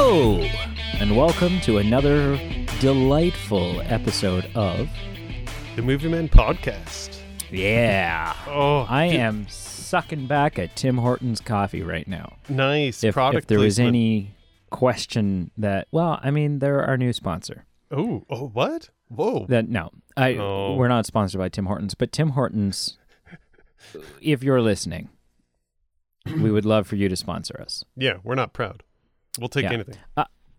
Hello, and welcome to another delightful episode of The Movie Men Podcast. Yeah. Oh, I d- am sucking back at Tim Hortons coffee right now. nice If, product. if there was any question that, well, I mean, they're our new sponsor. Oh, oh, what? Whoa. That no, I Oh. we're not sponsored by Tim Hortons, but Tim Hortons, if you're listening, we would love for you to sponsor us. yeah, we're not proud. We'll take Yeah. anything.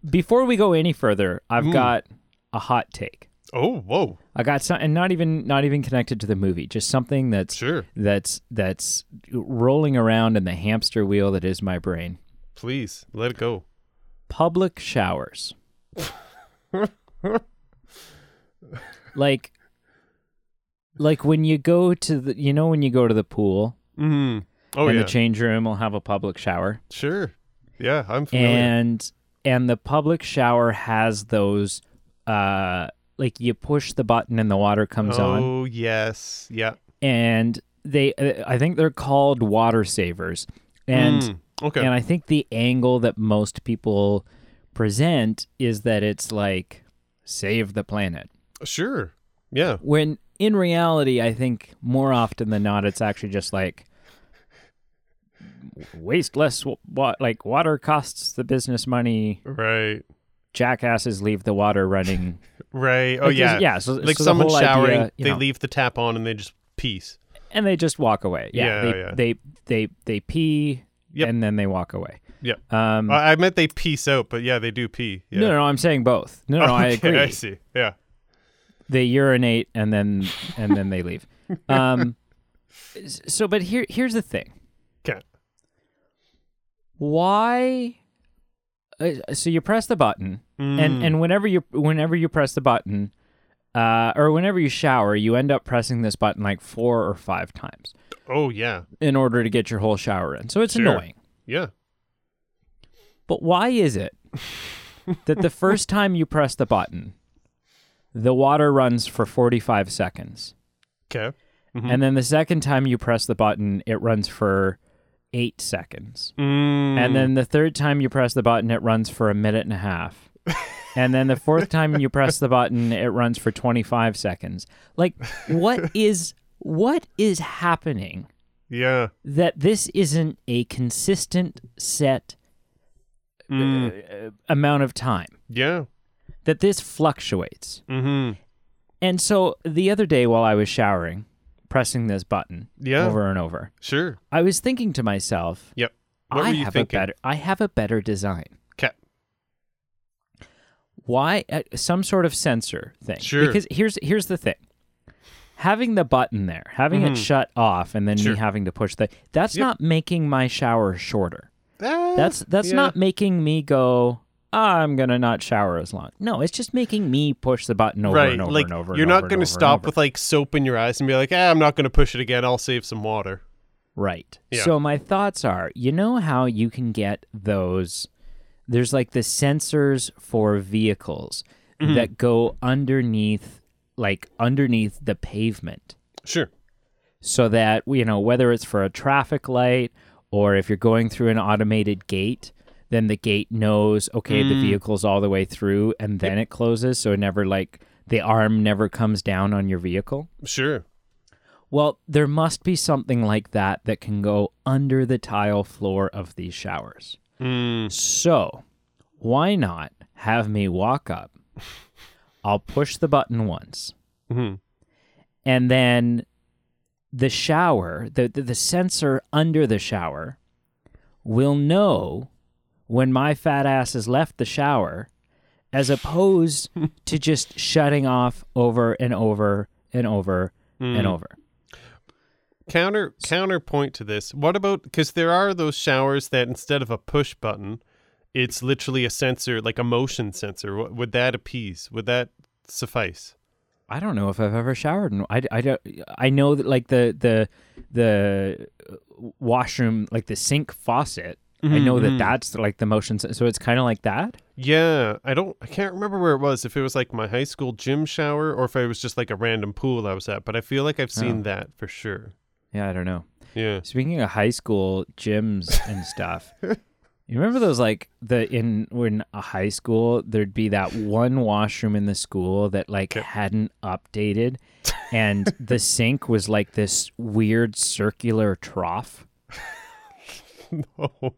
Before we go any further, I've Mm. got a hot take. Oh, whoa. I got some, and not even not even connected to the movie, just something that's Sure. that's that's rolling around in the hamster wheel that is my brain. Please let it go. Public showers, like like when you go to the you know when you go to the pool Mm. Oh, and yeah. the change room will have a public shower, sure. Yeah, I'm familiar. and and the public shower has those uh like you push the button and the water comes on. oh, yes. Yeah. and they uh, i think they're called water savers and Mm, okay. and i think the angle that most people present is that it's like save the planet sure. Yeah. when in reality i think more often than not it's actually just like waste less what like water costs the business money Right. jackasses leave the water running Right. Oh, Like, yeah. yeah so, Like so someone whole showering, idea, they know, leave the tap on and they just peace. and they just walk away yeah, Yeah, they, yeah. they they they pee Yep. and then they walk away Yep. um I meant they peace out, but yeah, they do pee. Yeah. No, no, no, I'm saying both. No, no, I agree. I see. Yeah. They urinate and then and then they leave. Um, so, but here here's the thing. Why? Uh, so you press the button, Mm. and and whenever you whenever you press the button, uh, or whenever you shower, you end up pressing this button like four or five times Oh, yeah. in order to get your whole shower in. So it's Sure. annoying. Yeah. But why is it that the first time you press the button, the water runs for 45 seconds? Okay. Mhm. And then the second time you press the button, it runs for eight seconds. Mm. And then the third time you press the button, it runs for a minute and a half. and then the fourth time you press the button, it runs for 25 seconds. Like, what is what is happening yeah. that this isn't a consistent set Mm. uh, amount of time? Yeah. That this fluctuates. Mm-hmm. And so the other day while I was showering, pressing this button Yeah. over and over, Sure. I was thinking to myself, Yep. What I were you have thinking? a better I have a better design. Okay. Why uh, some sort of sensor thing? Sure. Because here's here's the thing. Having the button there, having it shut off and then Sure. me having to push the that's Yep. not making my shower shorter. Ah, That's that's yeah. not making me go "Ah, I'm gonna not shower as long. No, it's just making me push the button over right. and over like and over. you're and not over going to over stop with like soap in your eyes and be like, ah, I'm not going to push it again. I'll save some water. Right. Yeah. So my thoughts are, you know how you can get those there's like the sensors for vehicles Mm-hmm. that go underneath like underneath the pavement Sure. so that you know whether it's for a traffic light or if you're going through an automated gate then the gate knows okay the Mm. vehicle's all the way through and then it closes so it never like the arm never comes down on your vehicle Sure. well, there must be something like that that can go under the tile floor of these showers. Mm. So, why not have me walk up? I'll push the button once, hmm and then the shower, the, the, the sensor under the shower, will know when my fat ass has left the shower, as opposed to just shutting off over and over and over and Mm. over. Counter counterpoint to this. What about because there are those showers that instead of a push button, it's literally a sensor, like a motion sensor. Would that appease? Would that suffice? I don't know if I've ever showered. In, I, I, don't, I know that like the the the washroom, like the sink faucet. I know that Mhm. that's like the motion. So it's kind of like that. Yeah, I don't. I can't remember where it was. If it was like my high school gym shower, or if it was just like a random pool I was at. But I feel like I've seen Oh. that for sure. Yeah, I don't know. Yeah. Speaking of high school gyms and stuff, You remember those like the in when a high school there'd be that one washroom in the school that like Okay. hadn't updated and the sink was like this weird circular trough Oh,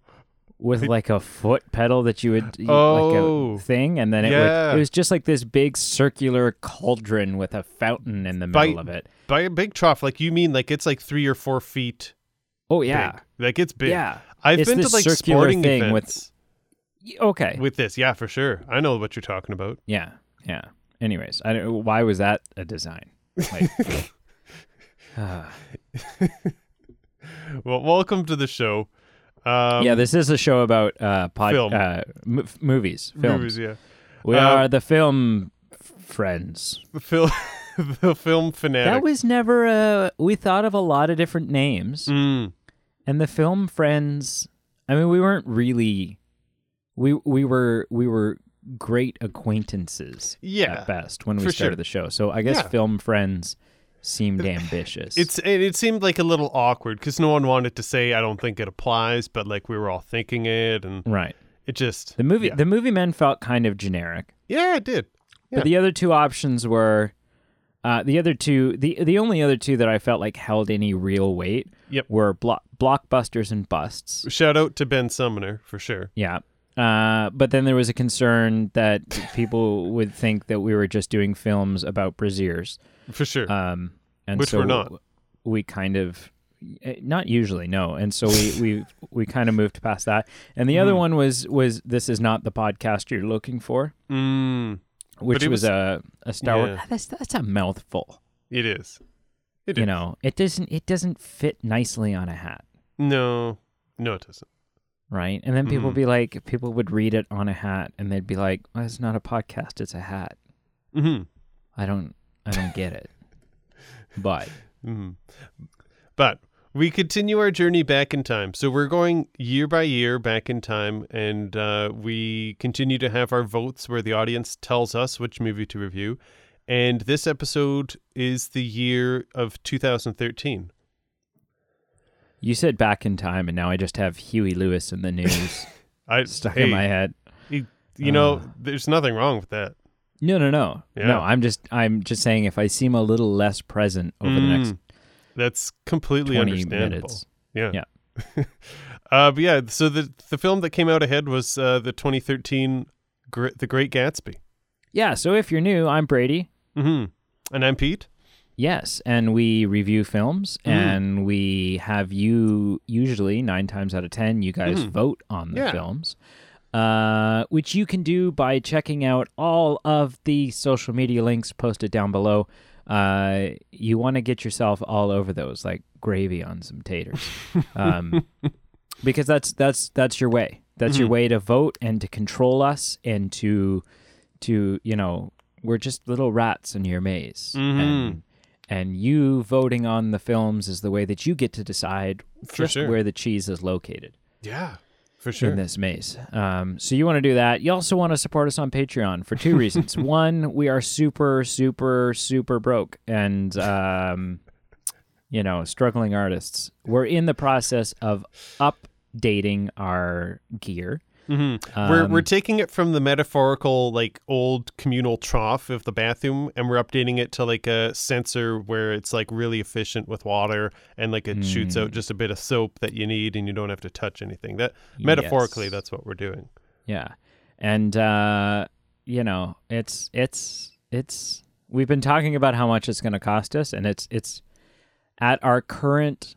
with like a foot pedal that you would like Oh. a thing and then it Yeah. would it was just like this big circular cauldron with a fountain in the By- middle of it. by a big trough, like you mean like it's like three or four feet Oh yeah. big. Like it's big. Yeah. I've It's been to like sporting thing with- events Y- Okay. with this. Yeah, for sure. I know what you're talking about. Yeah, yeah. Anyways, I don't. Why was that a design? Like, Ah. Well, welcome to the show. Um, yeah, this is a show about uh, pod, Film. uh m- movies, films. movies, yeah. We Um, are the film f- friends. The film, the film fanatic. That was never a. We thought of a lot of different names, Mm, and the film friends. I mean, we weren't really. We we were we were great acquaintances yeah. at best when we started sure. the show. So I guess Yeah. film friends seemed ambitious. It's it, it seemed like a little awkward because no one wanted to say I don't think it applies, but like we were all thinking it, and right. it just The movie Yeah. the movie men felt kind of generic. yeah, it did. Yeah. But the other two options were uh, the other two the the only other two that I felt like held any real weight Yep. were blo- blockbusters and busts. Shout out to Ben Summoner for sure. Yeah. Uh, but then there was a concern that people would think that we were just doing films about braziers. For sure. Um, and Which so we're not. We kind of eh, not usually no, and so we we we kind of moved past that. And the other Mhm. one was was this is not the podcast you're looking for. mm, which was, was- a a Star Wars. That's that's a mouthful. it is. It you is. know, it doesn't it doesn't fit nicely on a hat, No, no, it doesn't. right? And then people Mhm. be like, people would read it on a hat, and they'd be like, well, "It's not a podcast; it's a hat." mm-hmm. I don't I don't get it. But hmm But we continue our journey back in time. So we're going year by year back in time, and uh, we continue to have our votes where the audience tells us which movie to review. And this episode is the year of 2013. you said back in time, and now I just have Huey Lewis and the News I stuck hey, in my head. You know, Uh. there's nothing wrong with that. No, no, no, Yeah. no. I'm just I'm just saying if I seem a little less present over the next Mm, That's completely understandable. minutes. Yeah. Yeah. uh, but yeah, so the the film that came out ahead was uh, the 2013 Gr- The Great Gatsby. Yeah. So if you're new, I'm Brady. hmm And I'm Pete. Yes, and we review films, Mhm. and we have you usually nine times out of ten, you guys Mhm. vote on the Yeah. films, uh, which you can do by checking out all of the social media links posted down below. Uh, you want to get yourself all over those, like gravy on some taters, um, because that's that's that's your way. That's your Mhm. way to vote and to control us and to to you know we're just little rats in your maze Mhm. and and you voting on the films is the way that you get to decide For just sure. where the cheese is located Yeah, for sure. in this maze. Um, so you want to do that. You also want to support us on Patreon for two reasons. One, we are super, super, super broke, and um, you know, struggling artists. We're in the process of updating our gear. Hmm we're we're Um, taking it from the metaphorical like old communal trough of the bathroom, and we're updating it to like a sensor where it's like really efficient with water, and like it shoots out Mm. just a bit of soap that you need, and you don't have to touch anything. That metaphorically, Yes. that's what we're doing. Yeah. And uh you know, it's it's it's we've been talking about how much it's going to cost us and it's it's at our current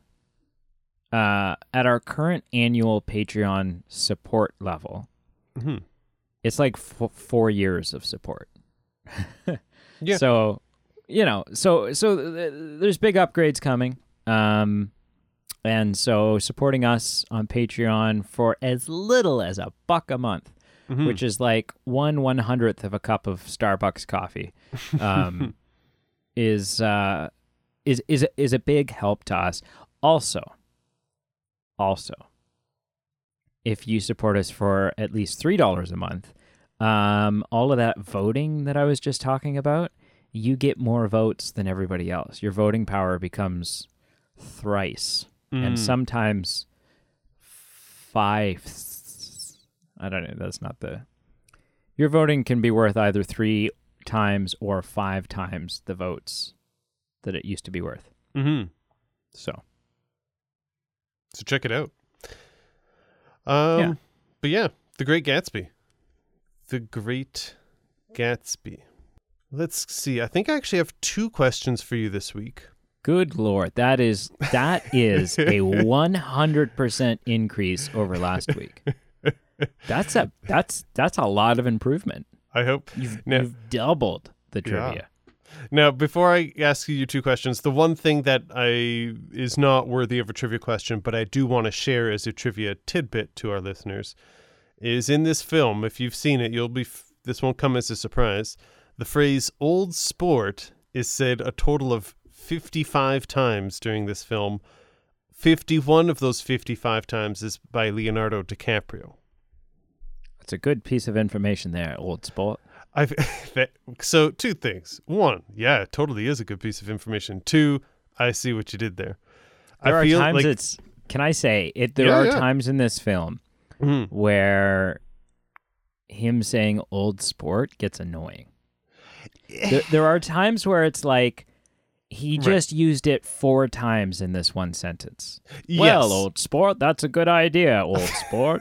uh at our current annual Patreon support level. hmm It's like f- 4 years of support. Yeah. So, you know, so so th- there's big upgrades coming. Um and so supporting us on Patreon for as little as a buck a month hmm which is like one one hundredth of a cup of Starbucks coffee, um, is uh, is is is a big help to us. Also, also, if you support us for at least three dollars a month, um, all of that voting that I was just talking about, you get more votes than everybody else. Your voting power becomes thrice and Mm. sometimes five I don't know. That's not the. Your voting can be worth either three times or five times the votes that it used to be worth. Mm-hmm. So So check it out. Um, Yeah. But yeah, The Great Gatsby. The Great Gatsby. Let's see. I think I actually have two questions for you this week. good lord, that is that is a one hundred percent increase over last week. That's a that's that's a lot of improvement. I hope. You've, Now- you've doubled the trivia. Now, before I ask you two questions, the one thing that I is not worthy of a trivia question, but I do want to share as a trivia tidbit to our listeners, is in this film. If you've seen it, you'll be. F- this won't come as a surprise. The phrase "old sport" is said a total of fifty-five times during this film. Fifty-one of those fifty-five times is by Leonardo DiCaprio. It's a good piece of information there, old sport. I so two things. One, yeah, it totally is a good piece of information. Two, I see what you did there. There I are feel times like it's can I say it there Yeah, are yeah. times in this film Mhm. where him saying old sport gets annoying. there, there are times where it's like he Right. just used it four times in this one sentence. yes. Well, old sport, that's a good idea, old sport.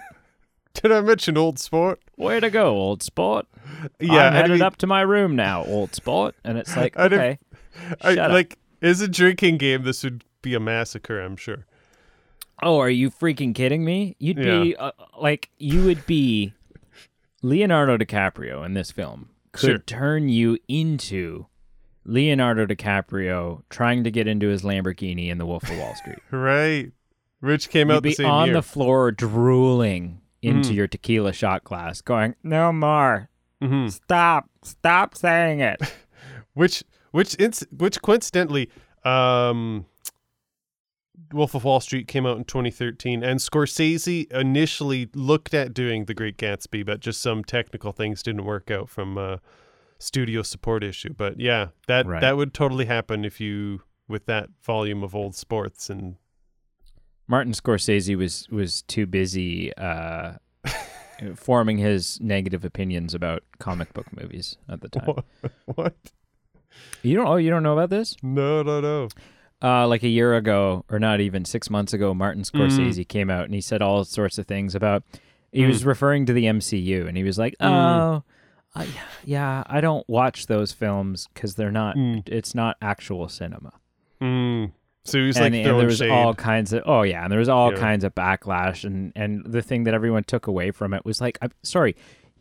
Did I mention old sport? Way to go, old sport. Yeah, I'm I headed mean, up to my room now, old sport. And it's like, I okay, I, shut up. like as a drinking game, this would be a massacre. I'm sure. oh, are you freaking kidding me? You'd be uh, like, you would be Leonardo DiCaprio in this film could Sure. turn you into Leonardo DiCaprio trying to get into his Lamborghini in The Wolf of Wall Street. Right. Rich came You'd out the be same on year. the floor drooling into Mm. your tequila shot glass, going, "No more! Mhm. Stop! Stop saying it!" Which which inc- which coincidentally, um, Wolf of Wall Street came out in 2013, and Scorsese initially looked at doing The Great Gatsby, but just some technical things didn't work out from a studio support issue. But yeah, that Right. that would totally happen if you with that volume of old sports and Martin Scorsese was was too busy uh, forming his negative opinions about comic book movies at the time. what? You don't? Oh, you don't know about this? No, no, no. Uh, like a year ago, or not even six months ago, Martin Mm. Scorsese came out and he said all sorts of things about. He was referring to the MCU, and he was like, Mm. "Oh, I, yeah, I don't watch those films because they're not. Mm. It's not actual cinema." So he was and, like and there was shade. all kinds of oh yeah, and there was all Yeah. kinds of backlash, and and the thing that everyone took away from it was like, I'm sorry,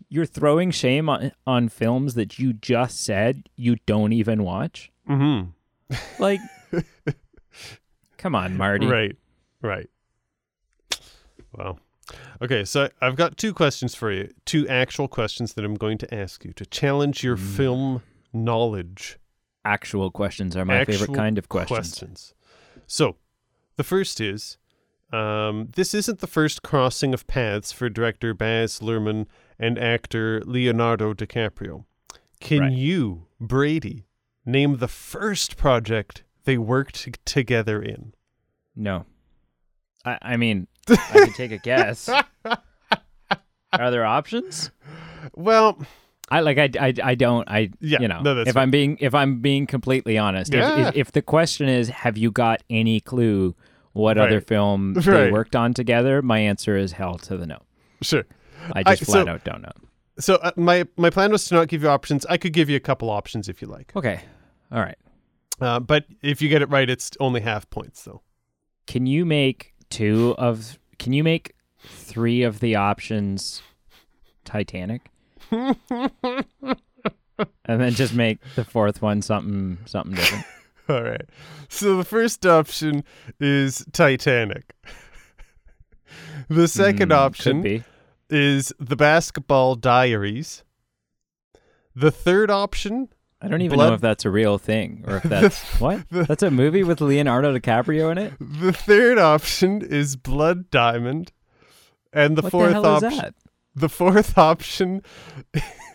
you're throwing shame on on films that you just said you don't even watch. mm-hmm. Like, come on, Marty. Right, right. Wow. Okay, so I've got two questions for you. Two actual questions that I'm going to ask you to challenge your Mm. film knowledge. Actual questions are my favorite kind of questions. Questions. So, the first is um, this isn't the first crossing of paths for director Baz Luhrmann and actor Leonardo DiCaprio. Can Right. you, Brady, name the first project they worked together in? No, I I mean, I could take a guess. Are there options? Well, I like I, I, I don't I Yeah, you know no, if fine. I'm being if I'm being completely honest if, Yeah. if, if the question is have you got any clue what other Right. film they worked on together my answer is hell to the no sure. I I- just flat so- out don't know So uh, my my plan was to not give you options. I could give you a couple options if you like. okay all right Uh, but if you get it right, it's only half points though. can you make two of can you make three of the options Titanic and then just make the fourth one something something different All right. So the first option is Titanic. the second Hmm, option is The Basketball Diaries. The third option, I don't even Blood- know if that's a real thing or if that's what? That's a movie with Leonardo DiCaprio in it? the third option is Blood Diamond, and the what fourth the option? The fourth option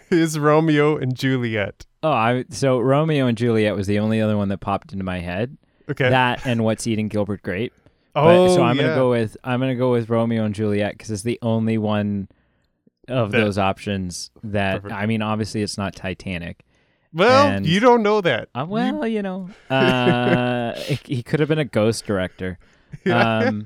is Romeo and Juliet. Oh, I so Romeo and Juliet was the only other one that popped into my head. Okay. That and What's Eating Gilbert Grape. oh, But, so I'm yeah. gonna go with I'm gonna go with Romeo and Juliet because it's the only one of That- those options that Perfect. I mean, obviously it's not Titanic. Well, And- you don't know that. Uh, well, you know, uh, he could have been a ghost director. Um,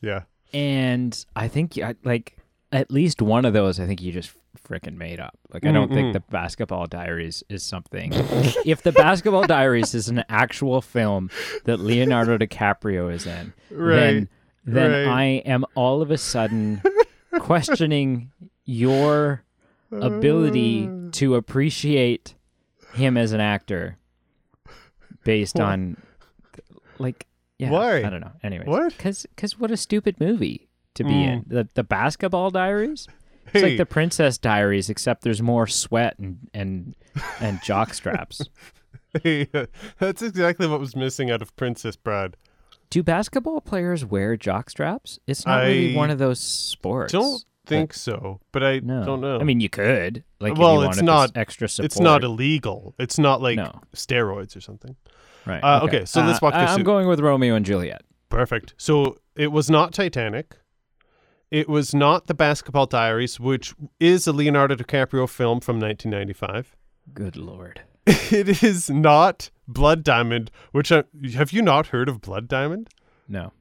yeah. and I think like at least one of those, I think you just freaking made up. Like I don't Mm-mm. think the Basketball Diaries is something. if the Basketball Diaries is an actual film that Leonardo DiCaprio is in, Right. then then right. I am all of a sudden questioning your ability Uh. to appreciate him as an actor based What? on like yeah Why? I don't know Anyway, What? cuz what a stupid movie to be in the the basketball diaries it's Hey. like the princess diaries except there's more sweat and and and jock straps Hey, that's exactly what was missing out of Princess Bride. do basketball players wear jock straps it's not really one of those sports I Don't think so, but I no don't know. I mean you could like if Well, you it's not- extra support it's not illegal. It's not like No. steroids or something. right uh, okay, so let's walk I- this I'm through. going with Romeo and Juliet Perfect. So it was not Titanic. It was not The Basketball Diaries, which is a Leonardo DiCaprio film from 1995. good lord It is not Blood Diamond, which I, have you not heard of Blood Diamond? No.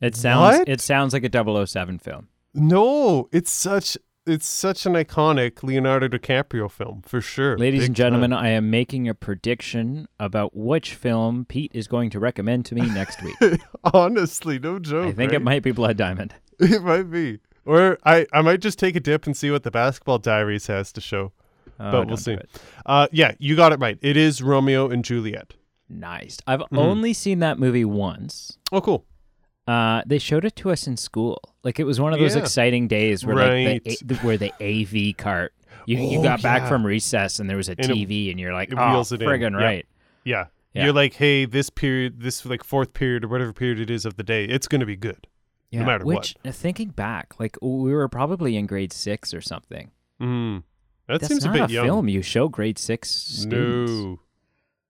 It sounds What? it sounds like a 007 film. No, it's such it's such an iconic Leonardo DiCaprio film for sure. Ladies Big and gentlemen, I am making a prediction about which film Pete is going to recommend to me next week. Honestly, no joke. I think it might be Blood Diamond. It might be. Or I, I might just take a dip and see what the Basketball Diaries has to show. Oh, But we'll see. Uh, yeah, you got it right. It is Romeo and Juliet. Nice. I've Mm-hmm. only seen that movie once. Oh, cool. Uh, they showed it to us in school. Like it was one of those Yeah. exciting days where like Right. the, where the AV cart. You, you Oh, got back from recess and there was a And it- TV and you're like, it oh, wheels it in. friggin' Yeah. right. Yeah. Yeah. You're like, hey, this period, this like fourth period or whatever period it is of the day, it's going to be good. Yeah. matter. Which, uh, thinking back, like we were probably in grade six or something. Mm. That That's seems not a a, bit young. film you show grade six students. No.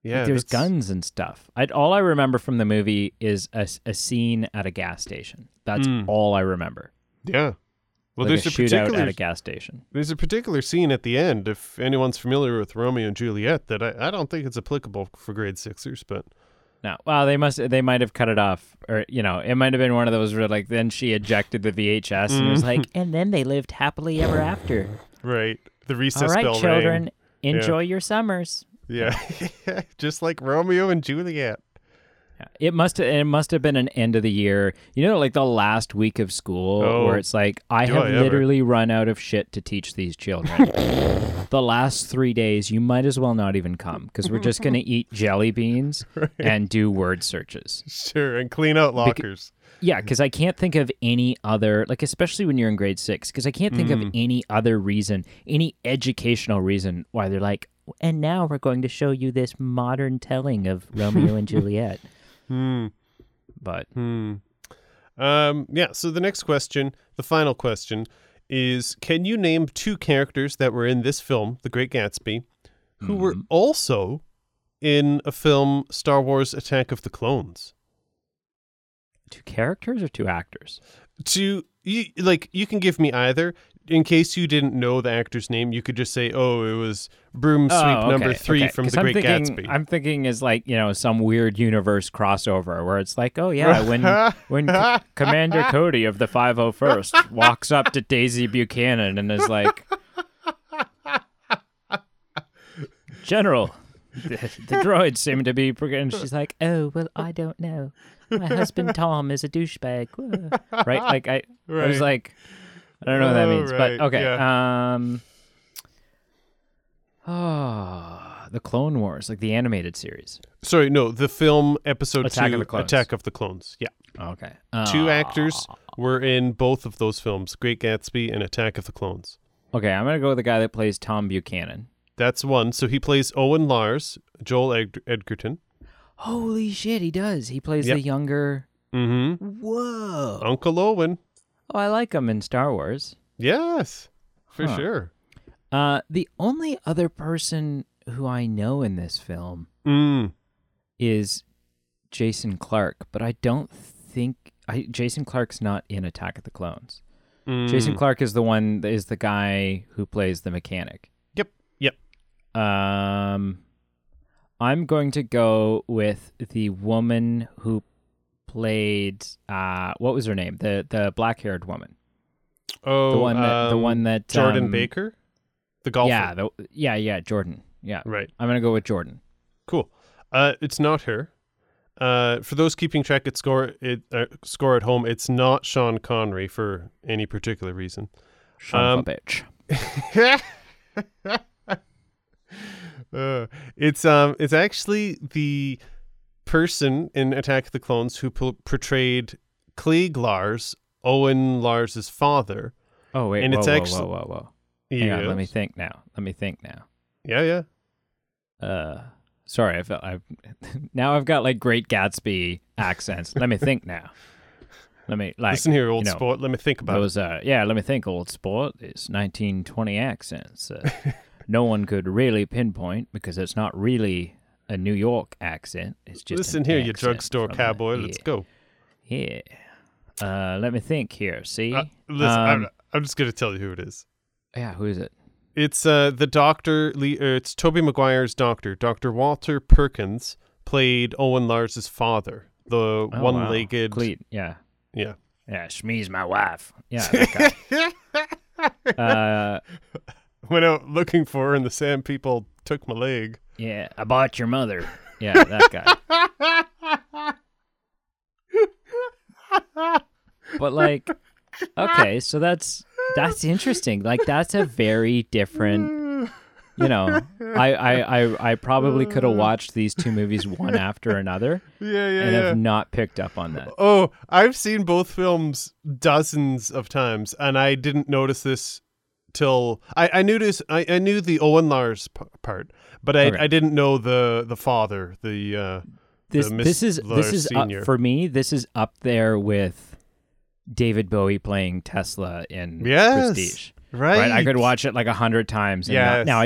Yeah. Like, there's that's- guns and stuff. I, all I remember from the movie is a, a scene at a gas station. That's Mm. all I remember. Yeah. Well, like there's a a, shootout particular at a gas station. there's a particular scene at the end. If anyone's familiar with Romeo and Juliet, that I, I don't think it's applicable for grade sixers, but No, well, they must. They might have cut it off, or you know, it might have been one of those where like then she ejected the VHS and was mm-hmm. like, and then they lived happily ever after. right, the recess All right, bell children, rang. enjoy your summers. Yeah, just like Romeo and Juliet. Yeah. It must it must have been an end of the year. You know, like the last week of school Oh, where it's like I have I literally run out of shit to teach these children. the last three days, you might as well not even come because we're just gonna eat jelly beans and do word searches. Sure, and clean out lockers. Yeah, because I can't think of any other like, especially when you're in grade six, because I can't think of Mm. any other reason, any educational reason why they're like. And now we're going to show you this modern telling of Romeo and Juliet. Hmm. But Hmm. Um. Yeah. So the next question, the final question, is: Can you name two characters that were in this film, The Great Gatsby, who were Mhm. also in a film, Star Wars: Attack of the Clones? two characters or two actors? Two. you, like, you can give me either. In case you didn't know the actor's name, you could just say, "Oh, it was Broom oh, Sweep Oh, number three okay. from The I'm Great thinking, Gatsby." I'm thinking is like you know some weird universe crossover where it's like, oh yeah, when when C- Commander Cody of the 501st walks up to Daisy Buchanan and is like, General, the, the droids seem to be, prog-" and she's like, oh well, I don't know. My husband Tom is a douchebag, right? Like I, I was like, I don't know what that Oh, means, right, but okay. yeah. Um. Oh, the Clone Wars, like the animated series. Sorry, no, the film episode Attack two, of the Clones. Attack of the Clones. Yeah. Okay. Two Ah. actors were in both of those films, Great Gatsby and Attack of the Clones. Okay, I'm gonna go with the guy that plays Tom Buchanan. That's one. So he plays Owen Lars, Joel Ed- Edgerton. Holy shit, he does. He plays Yep. the younger. Mm-hmm. Whoa. Uncle Owen. Oh, I like him in Star Wars. Yes, for Huh. sure. Uh, the only other person who I know in this film Mm. is Jason Clarke, but I don't think I, Jason Clarke's not in Attack of the Clones. Jason Mm. Clarke is the one is the guy who plays the mechanic. Yep. Yep. Um, I'm going to go with the woman who played uh, what was her name? The the black haired woman. Oh, The one that the um, one that Jordan um, Baker, the golfer. Yeah, the, yeah, yeah, Jordan. Yeah, Right. I'm gonna go with Jordan. Cool. Uh, it's not her. Uh, for those keeping track at score it uh, score at home, it's not Sean Connery for any particular reason. Son Um, bitch. uh, it's um, it's actually the person in Attack of the Clones who po- portrayed Cliegg Lars, Owen Lars's father. Oh wait, and whoa, it's whoa, actually- whoa, whoa, whoa. Hang on, let me think now. Let me think now. Yeah, yeah. Uh, sorry, I felt I now I've got like Great Gatsby accents. let me think now. Let me like Listen here, old you know, sport. Let me think about it. those. Uh, yeah, let me think. Old sport is 1920 accents. Uh, no one could really pinpoint because it's not really a New York accent. It's just Listen here, you drugstore cowboy. Let's yeah, go. Yeah. Uh, let me think here. See. Uh, listen, Um, I'm, I'm just gonna tell you who it is. yeah. Who is it? It's uh the doctor. Lee, uh, it's Tobey Maguire's doctor. Doctor Walter Perkins played Owen Lars's father, the Oh, wow. one-legged. Cliegg. Yeah. Yeah. Yeah. Shmi's my wife. Yeah. Uh, Went out looking for her, and the Sand People took my leg. Yeah. I bought your mother. Yeah. That guy. but like okay so that's that's interesting like that's a very different you know i i i, I probably could have watched these two movies one after another Yeah, yeah, and yeah. have not picked up on that Oh, I've seen both films dozens of times, and I didn't notice this till I, I knew this. I, I knew the Owen Lars p- part, but I, Okay. I didn't know the the father. The uh, this Miss this is Lars this is Senior. up, for me this is up there with david bowie playing tesla in Yes, prestige right. right i could watch it like a hundred times and not- Yes. now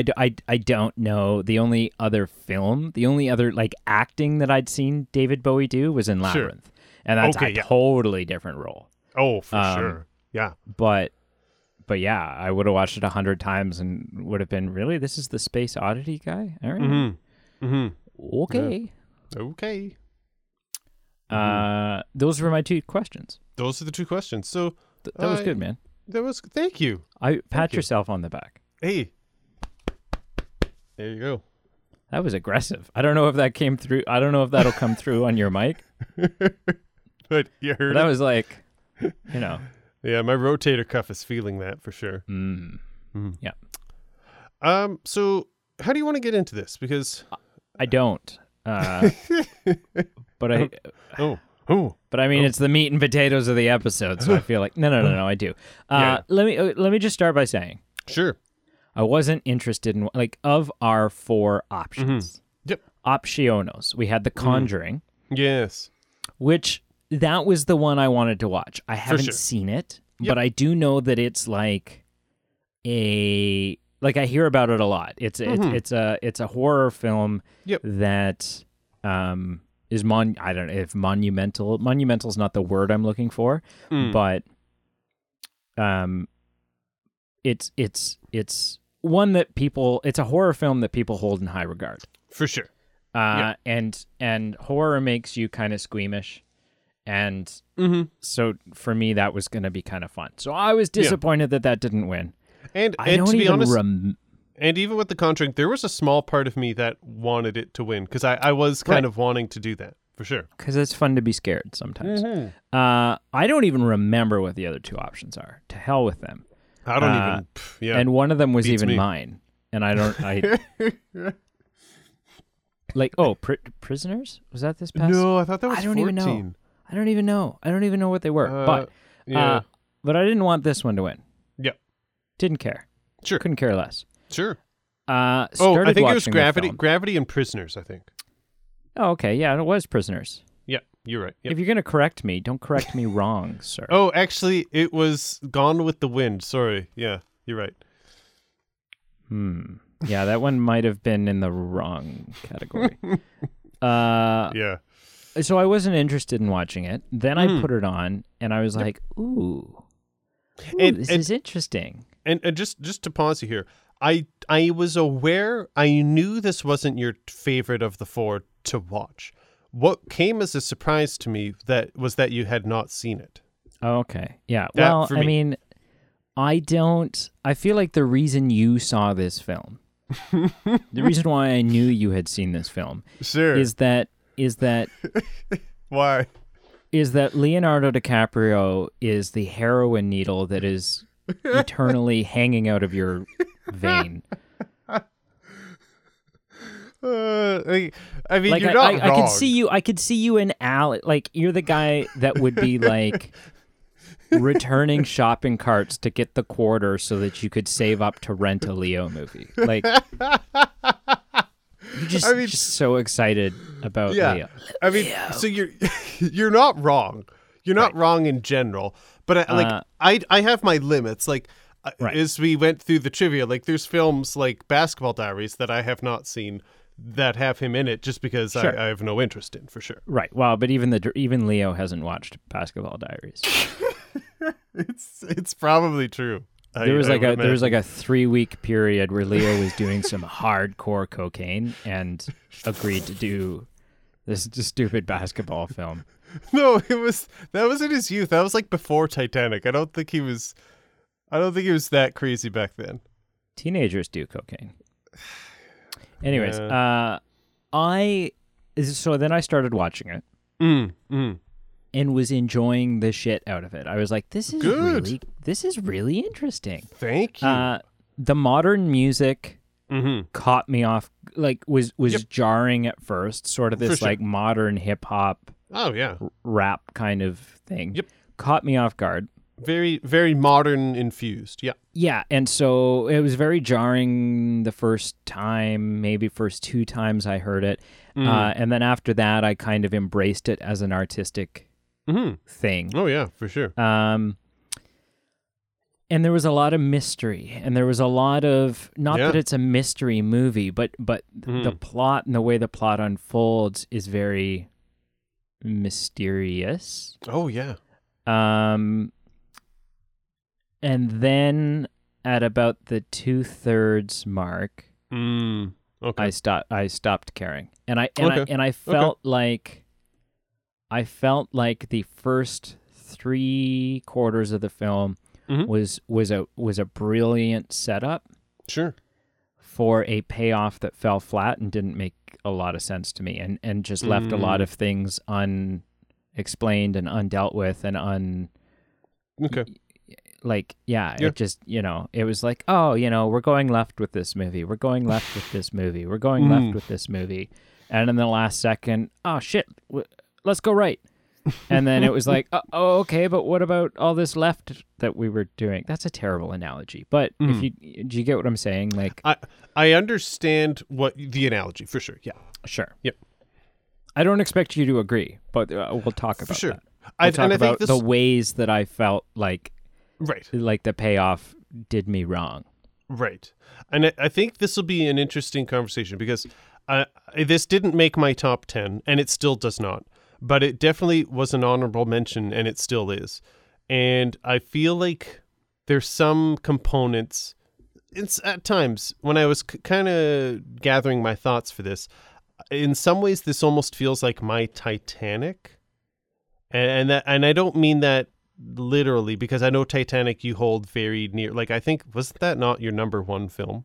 I, don't know the only other film the only other like acting that i'd seen david bowie do was in Sure. labyrinth and that's Okay, a yeah. totally different role Oh, for Um, sure. Yeah. but but yeah i would have watched it a hundred times and would have been really this is the space oddity guy all right. Mm-hmm. Mm-hmm. okay Okay. uh those were my two questions Those are the two questions. So Th- that was I- good man that was. Thank you. i pat you. yourself on the back Hey. There you go. that was aggressive i don't know if that came through i don't know if that'll come through on your mic But you but heard that it. was like you know Yeah, my rotator cuff is feeling that for sure. mm. Um. So, how do you want to get into this? Because I don't. Uh, but I, oh, oh, but I mean, it's the meat and potatoes of the episode, so I feel like no, no, no, no. I do. Uh, Yeah. Let me uh, let me just start by saying sure. I wasn't interested in like of our four options. Yep. Optionos. We had The Conjuring, Yes. which that was the one I wanted to watch. I haven't sure. seen it, Yep. but I do know that it's like a like I hear about it a lot. It's it's Mhm. it's a it's a horror film Yep. that um is mon I don't know if monumental monumental is not the word I'm looking for, Mm. but um it's it's it's one that people it's a horror film that people hold in high regard. For sure. Uh and and horror makes you kind of squeamish and Mm-hmm. so for me that was going to be kind of fun. So I was disappointed that that didn't win. And I and don't to be even honest, rem- and even with the Conjuring, there was a small part of me that wanted it to win because I, I was kind Right. of wanting to do that for sure. cuz it's fun to be scared sometimes. Mm-hmm. Uh I don't even remember what the other two options are. To hell with them. I don't Uh, even. pff, yeah. And one of them was Beats even me. mine. And I don't I like oh, pri- prisoners? Was that this past? no, I thought that was I don't 14. even know. I don't even know. I don't even know what they were. Uh, but yeah, uh, but I didn't want this one to win. Yep. Didn't care. Sure. Couldn't care less. sure. Uh, Oh, I think it was Gravity. Gravity and Prisoners. I think. Oh, okay. Yeah, it was prisoners. Yeah, you're right. Yep. If you're gonna correct me, don't correct me wrong, sir. Oh, actually, it was Gone with the Wind. Sorry. Yeah, you're right. Hmm. Yeah, that one might have been in the wrong category. uh, Yeah. So I wasn't interested in watching it. Then I Mhm. put it on, and I was like, "Ooh, Ooh, And- this and- is interesting. And, and just just to pause you here, I I was aware I knew this wasn't your favorite of the four to watch. What came as a surprise to me that was that you had not seen it. Okay. Yeah. That well, for I mean, I don't. I feel like the reason you saw this film, the reason why I knew you had seen this film, Sure. is that is that Why? is that Leonardo DiCaprio is the heroin needle that is eternally hanging out of your vein. Uh, I, I mean, Like you're I, not I, could see you. I could see you in Al. Like you're the guy that would be like returning shopping carts to get the quarter so that you could save up to rent a Leo movie. Like you're just, I mean- just so excited about Yeah. Leo. I mean, so you're you're not wrong. You're not Right. wrong in general, but I, like Uh, I I have my limits. Like uh, Right. as we went through the trivia, like there's films like Basketball Diaries that I have not seen that have him in it, just because Sure. I, I have no interest in for sure. Right. Well, but even the even Leo hasn't watched Basketball Diaries. It's it's probably true. I- There was I like a would there was like a three week period where Leo was doing some hardcore cocaine and agreed to do this stupid basketball film. no. It was that was in his youth. That was like before Titanic. I don't think he was. I don't think he was that crazy back then. Teenagers do cocaine. Anyways, uh, I so then I started watching it Mm, mm. And was enjoying the shit out of it. I was like, this is Good. really this is really interesting. Thank you. Uh, the modern music mm-hmm. caught me off like was was Yep. jarring at first, sort of this sure. like modern hip hop Oh yeah. rap kind of thing. Yep. Caught me off guard. Very, very modern infused. Yeah. Yeah, and so it was very jarring the first time, maybe first two times I heard it. Mm. Uh, and then after that, I kind of embraced it as an artistic hmm thing. Oh yeah, for sure. Um, and there was a lot of mystery, and there was a lot of not Yeah. that it's a mystery movie, but but the Mhm. plot and the way the plot unfolds is very mysterious. Oh yeah. Um, and then at about the two thirds mark, Mm. Okay. I stopped. I stopped caring, and I and I and I felt like I felt like the first three quarters of the film Mhm. was was a was a brilliant setup Sure. for a payoff that fell flat and didn't make a lot of sense to me, and and just left a lot Mm. of things unexplained and undealt with and un Okay. like yeah, Yeah. it just you know it was like oh you know we're going left with this movie we're going left with this movie we're going Mm. left with this movie and in the last second oh shit let's go right and then it was like oh, oh okay but what about all this left that we were doing that's a terrible analogy but if Mm. you do you get what i'm saying like I I understand what the analogy for sure. Yeah. sure Yep. i don't expect you to agree but uh, we'll talk about sure. that we'll I, talk and I about think this the ways that i felt like right. like the payoff did me wrong Right. And I, I think this will be an interesting conversation because uh, this didn't make my top 10, and it still does not. But it definitely was an honorable mention, and it still is. And I feel like there's some components. It's at times when I was c- kind of gathering my thoughts for this. In some ways, this almost feels like my Titanic, and and, that, and I don't mean that literally because I know Titanic you hold very near. Like I think wasn't that not your number one film?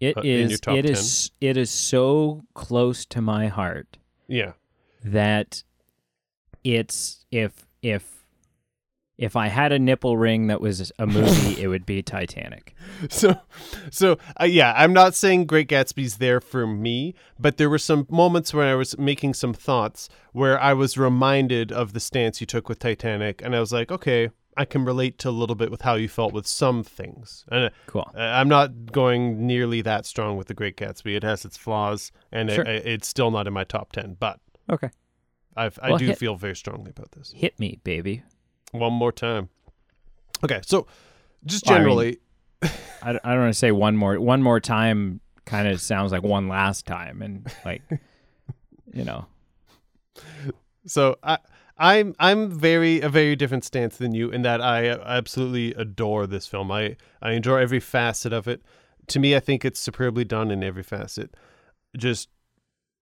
It uh, is. It is. It is so close to my heart Yeah. that it's if if if I had a nipple ring that was a movie, it would be Titanic. So, so uh, yeah, I'm not saying Great Gatsby's there for me, but there were some moments when I was making some thoughts where I was reminded of the stance you took with Titanic, and I was like, okay, I can relate to a little bit with how you felt with some things. And Cool. uh, I'm not going nearly that strong with the Great Gatsby. It has its flaws, and Sure. it, it's still not in my top ten. But Okay. I've, I Well, do hit- feel very strongly about this. Hit me, baby. One more time. Okay, so just Well, I mean- generally, I, don't- I don't want to say one more. One more time kind of sounds like one last time, and like, you know, So I I'm I'm very a very different stance than you in that I absolutely adore this film. I I enjoy every facet of it. To me, I think it's superbly done in every facet. Just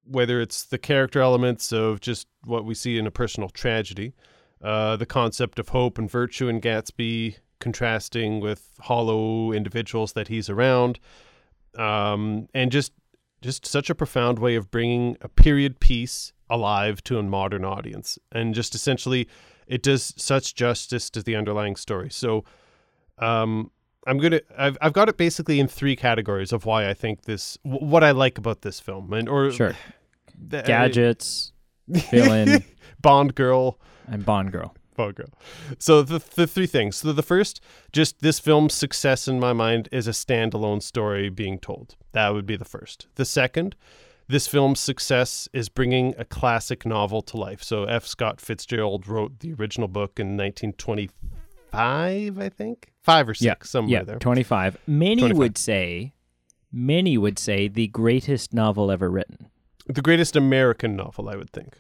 whether it's the character elements of just what we see in a personal tragedy, uh, the concept of hope and virtue in Gatsby contrasting with hollow individuals that he's around, um, and just just such a profound way of bringing a period piece alive to a modern audience, and just essentially it does such justice to the underlying story. So, um, I'm gonna I've I've got it basically in three categories of why I think this what I like about this film and or sure the, gadgets, villain, Bond girl, and Bond girl. Bond girl. So the the three things. So the first, just this film's success in my mind is a standalone story being told. That would be the first. The second, this film's success is bringing a classic novel to life. So F. Scott Fitzgerald wrote the original book in 1925, I think, five or six, yeah, somewhere yeah, there. 25. Many 25. would say, many would say the greatest novel ever written. The greatest American novel, I would think.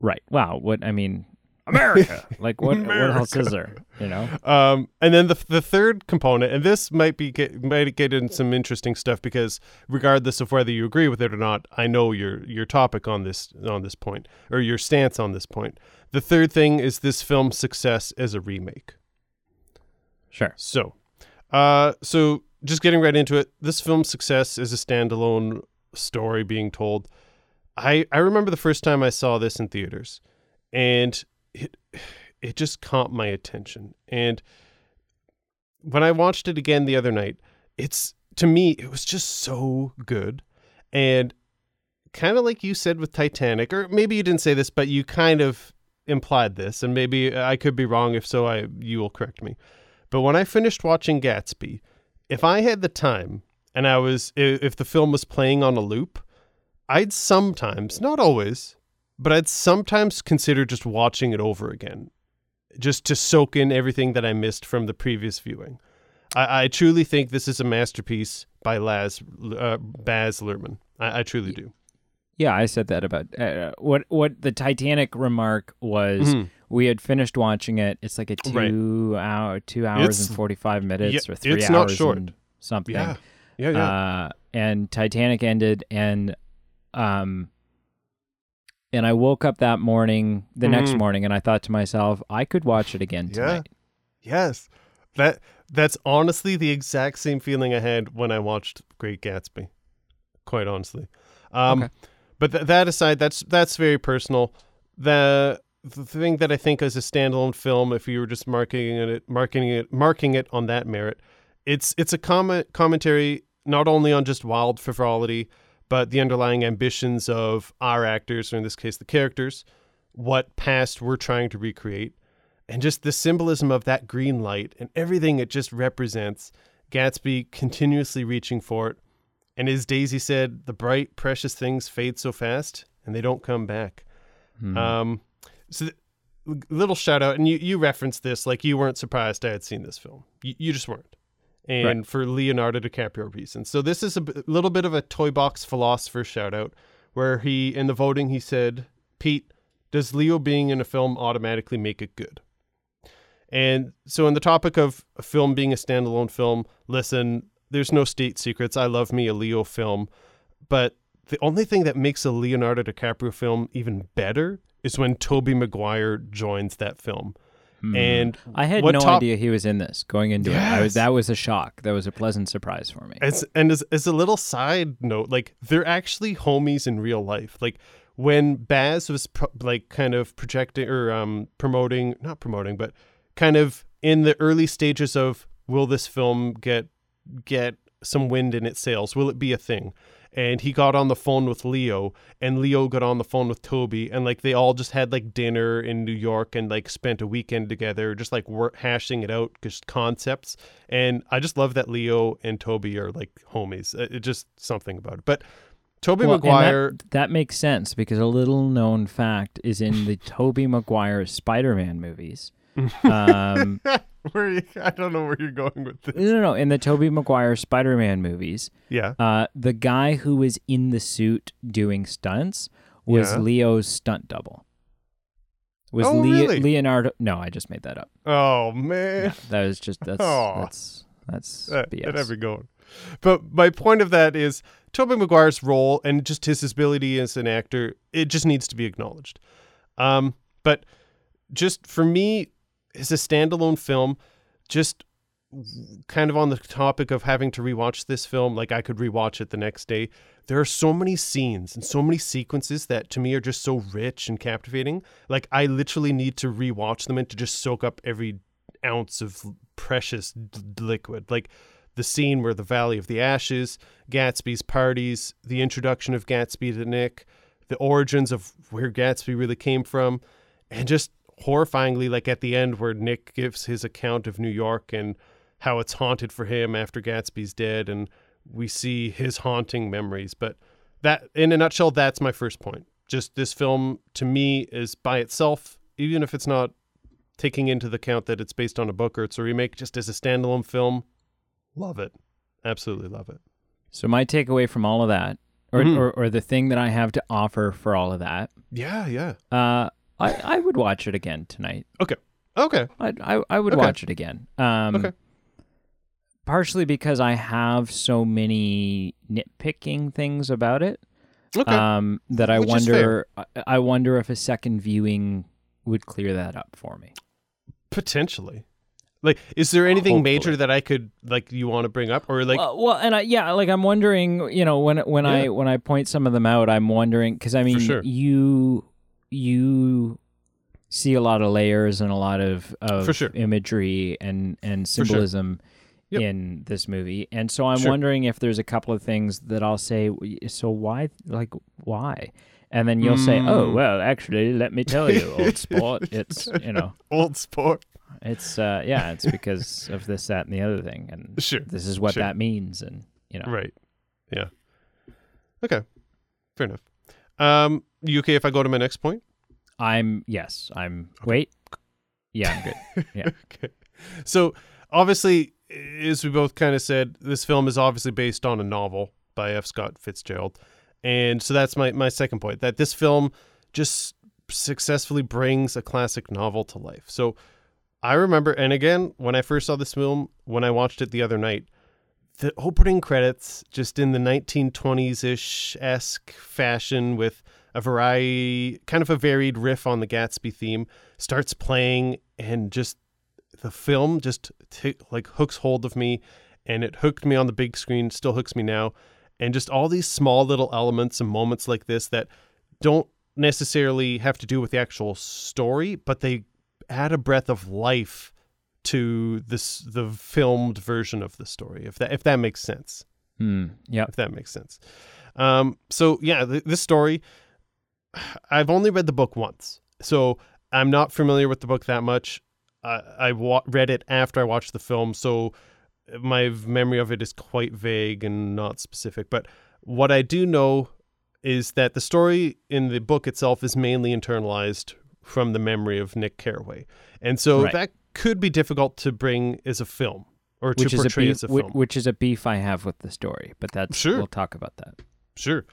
Right. Wow. What I mean, America. like what? What else is there? You know. Um, and then the the third component, and this might be get might get in some interesting stuff because regardless of whether you agree with it or not, I know your your topic on this on this point or your stance on this point. The third thing is this film's success as a remake. Sure. So, uh, so just getting right into it, this film's success is a standalone story being told. I I remember the first time I saw this in theaters, and it it just caught my attention. And when I watched it again the other night, it's to me it was just so good, and kind of like you said with Titanic, or maybe you didn't say this, but you kind of implied this, and maybe I could be wrong. If so, I you will correct me. But when I finished watching Gatsby, if I had the time and I was if the film was playing on a loop, I'd sometimes, not always, but I'd sometimes consider just watching it over again, just to soak in everything that I missed from the previous viewing. I, I truly think this is a masterpiece by Laz, uh, Baz Luhrmann. I, I truly do. Yeah, I said that about uh, what what the Titanic remark was. Mhm. We had finished watching it. It's like a Right. two hour, two hours It's- and forty five minutes, yeah, or three it's hours not short. and something. Yeah, yeah, yeah. Uh, and Titanic ended, and um, and I woke up that morning, the next Mhm. morning, and I thought to myself, I could watch it again Yeah. tonight. yes, that that's honestly the exact same feeling I had when I watched Great Gatsby. Quite honestly, um, Okay. but th- that aside, that's that's very personal. The the thing that I think as a standalone film, if you were just marketing it, marketing it, marking it on that merit, it's it's a comment commentary not only on just wild frivolity, but the underlying ambitions of our actors, or in this case, the characters, what past we're trying to recreate, and just the symbolism of that green light and everything it just represents. Gatsby continuously reaching for it, and as Daisy said, the bright, precious things fade so fast, and they don't come back. Hmm. Um, so, th- little shout out, and you you referenced this like you weren't surprised I had seen this film. You, you just weren't, and for Leonardo DiCaprio reasons. So this is a b- little bit of a toy box philosopher shout out, where he in the voting he said, "Pete, does Leo being in a film automatically make it good?" And so, in the topic of a film being a standalone film, listen, there's no state secrets. I love me a Leo film, but the only thing that makes a Leonardo DiCaprio film even better is when Tobey Maguire joins that film. Hmm. And I had no top- idea he was in this going into it. I was, that was a shock. That was a pleasant surprise for me. As and as, as a little side note, like they're actually homies in real life. Like when Baz was pro- like kind of projecting or um promoting, not promoting, but kind of in the early stages of will this film get get some wind in its sails? Will it be a thing? And he got on the phone with Leo, and Leo got on the phone with Tobey, and like they all just had like dinner in New York and like spent a weekend together, just like work, hashing it out, just concepts. And I just love that Leo and Tobey are like homies. It, it just something about it. But Tobey Well, and that- Maguire, That, makes sense because a little known fact is in the Tobey Maguire Spider-Man movies. Um, where you, I don't know where you're going with this. no, no, no. In the Tobey Maguire Spider-Man movies, Yeah, uh, the guy who was in the suit doing stunts was Yeah. Leo's stunt double. Was Oh, Le- really? Leonardo? No, I just made that up. Oh man. That was just that's Aw. that's that's that, BS. that every going. But my point of that is Tobey Maguire's role and just his ability as an actor, it just needs to be acknowledged. Um, but just for me, as a standalone film, just kind of on the topic of having to rewatch this film, like I could rewatch it the next day. There are so many scenes and so many sequences that to me are just so rich and captivating. Like I literally need to rewatch them and to just soak up every ounce of precious d- liquid. Like the scene where the Valley of the Ashes, Gatsby's parties, the introduction of Gatsby to Nick, the origins of where Gatsby really came from, and just horrifyingly, like at the end where Nick gives his account of New York and how it's haunted for him after Gatsby's dead, and we see his haunting memories. But that, in a nutshell, that's my first point. Just this film to me is by itself, even if it's not taking into the account that it's based on a book or it's a remake, just as a standalone film, love it. Absolutely love it. So my takeaway from all of that, or, Mhm. or or the thing that I have to offer for all of that, Yeah, yeah. uh, I I would watch it again tonight. Okay. Okay. I I, I would Okay. watch it again. Um, Okay. Partially because I have so many nitpicking things about it. Okay. Um, that I Which wonder. I, I wonder if a second viewing would clear that up for me. Potentially. Like, is there anything Hopefully. major that I could like you want to bring up, or like, well, well, and I, yeah, like I'm wondering, you know, when when I when I point some of them out, I'm wondering because I mean, sure. you you see a lot of layers and a lot of of sure. imagery and and sure. symbolism Yep. in this movie, and so I'm Sure. wondering if there's a couple of things that I'll say. So why, like, why? And then you'll say, "Oh, Mm. well, actually, let me tell you, old sport. It's you know, old sport? it's uh, yeah, it's because of this, that, and the other thing, and Sure. this is what Sure. that means, and you know, Right. Yeah. Okay. Fair enough. Um, you okay if I go to my next point? I'm yes, I'm wait, yeah, I'm good. okay. So obviously, as we both kind of said, this film is obviously based on a novel by F. Scott Fitzgerald, and so that's my my second point that this film just successfully brings a classic novel to life. So I remember, and again, when I first saw this film, when I watched it the other night, the opening credits, just in the 1920s ish esque fashion with a variety, kind of a varied riff on the Gatsby theme, starts playing, and just the film just t- like hooks hold of me, and it hooked me on the big screen, still hooks me now, and just all these small little elements and moments like this that don't necessarily have to do with the actual story, but they add a breath of life to this the filmed version of the story if that if that makes sense. Hmm. yeah, if that makes sense. Um so yeah th- this story i've only read the book once so i'm not familiar with the book that much. Uh, i wa- read it after i watched the film so my memory of it is quite vague and not specific but what i do know is that the story in the book itself is mainly internalized from the memory of nick carraway. And so Right. that could be difficult to bring as a film or which to portray beef, as a film which is a beef I have with the story, but that's Sure. we'll talk about that. Sure.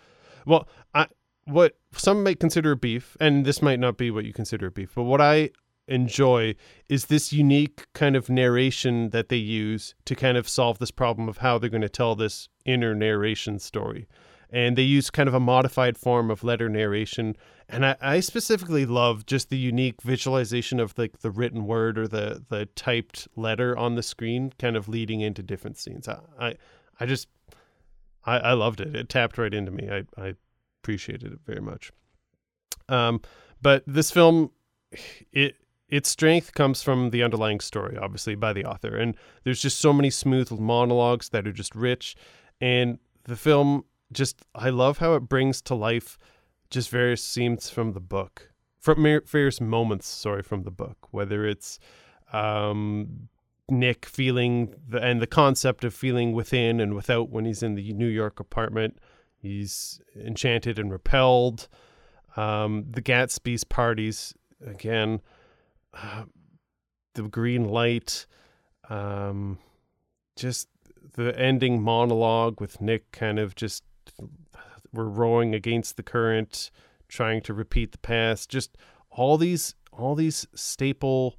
Well, I what some might consider a beef, and this might not be what you consider a beef, but what I enjoy is this unique kind of narration that they use to kind of solve this problem of how they're going to tell this inner narration story. And they use kind of a modified form of letter narration. And I, I specifically love just the unique visualization of like the written word or the, the typed letter on the screen, kind of leading into different scenes. I, I, I just I, I loved it. It tapped right into me. I, I appreciated it very much. Um, but this film, it its strength comes from the underlying story, obviously by the author, and there's just so many smooth monologues that are just rich, and the film just I love how it brings to life just various scenes from the book, from various moments, sorry, from the book, whether it's um, Nick feeling the and the concept of feeling within and without when he's in the New York apartment. He's enchanted and repelled. Um, the Gatsby's parties again. Uh, the green light. Um, just the ending monologue with Nick kind of just we're rowing against the current, trying to repeat the past. Just all these all these staple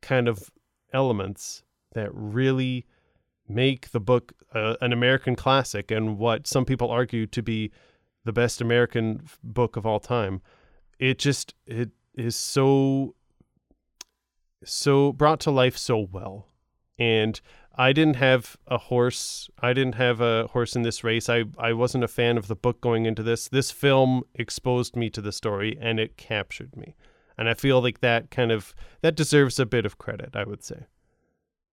kind of elements that really make the book uh, an American classic and what some people argue to be the best American book of all time. It just it is so so brought to life so well. And I didn't have a horse. I didn't have a horse in this race. I, I wasn't a fan of the book going into this. This film exposed me to the story and it captured me. And I feel like that kind of that deserves a bit of credit, I would say.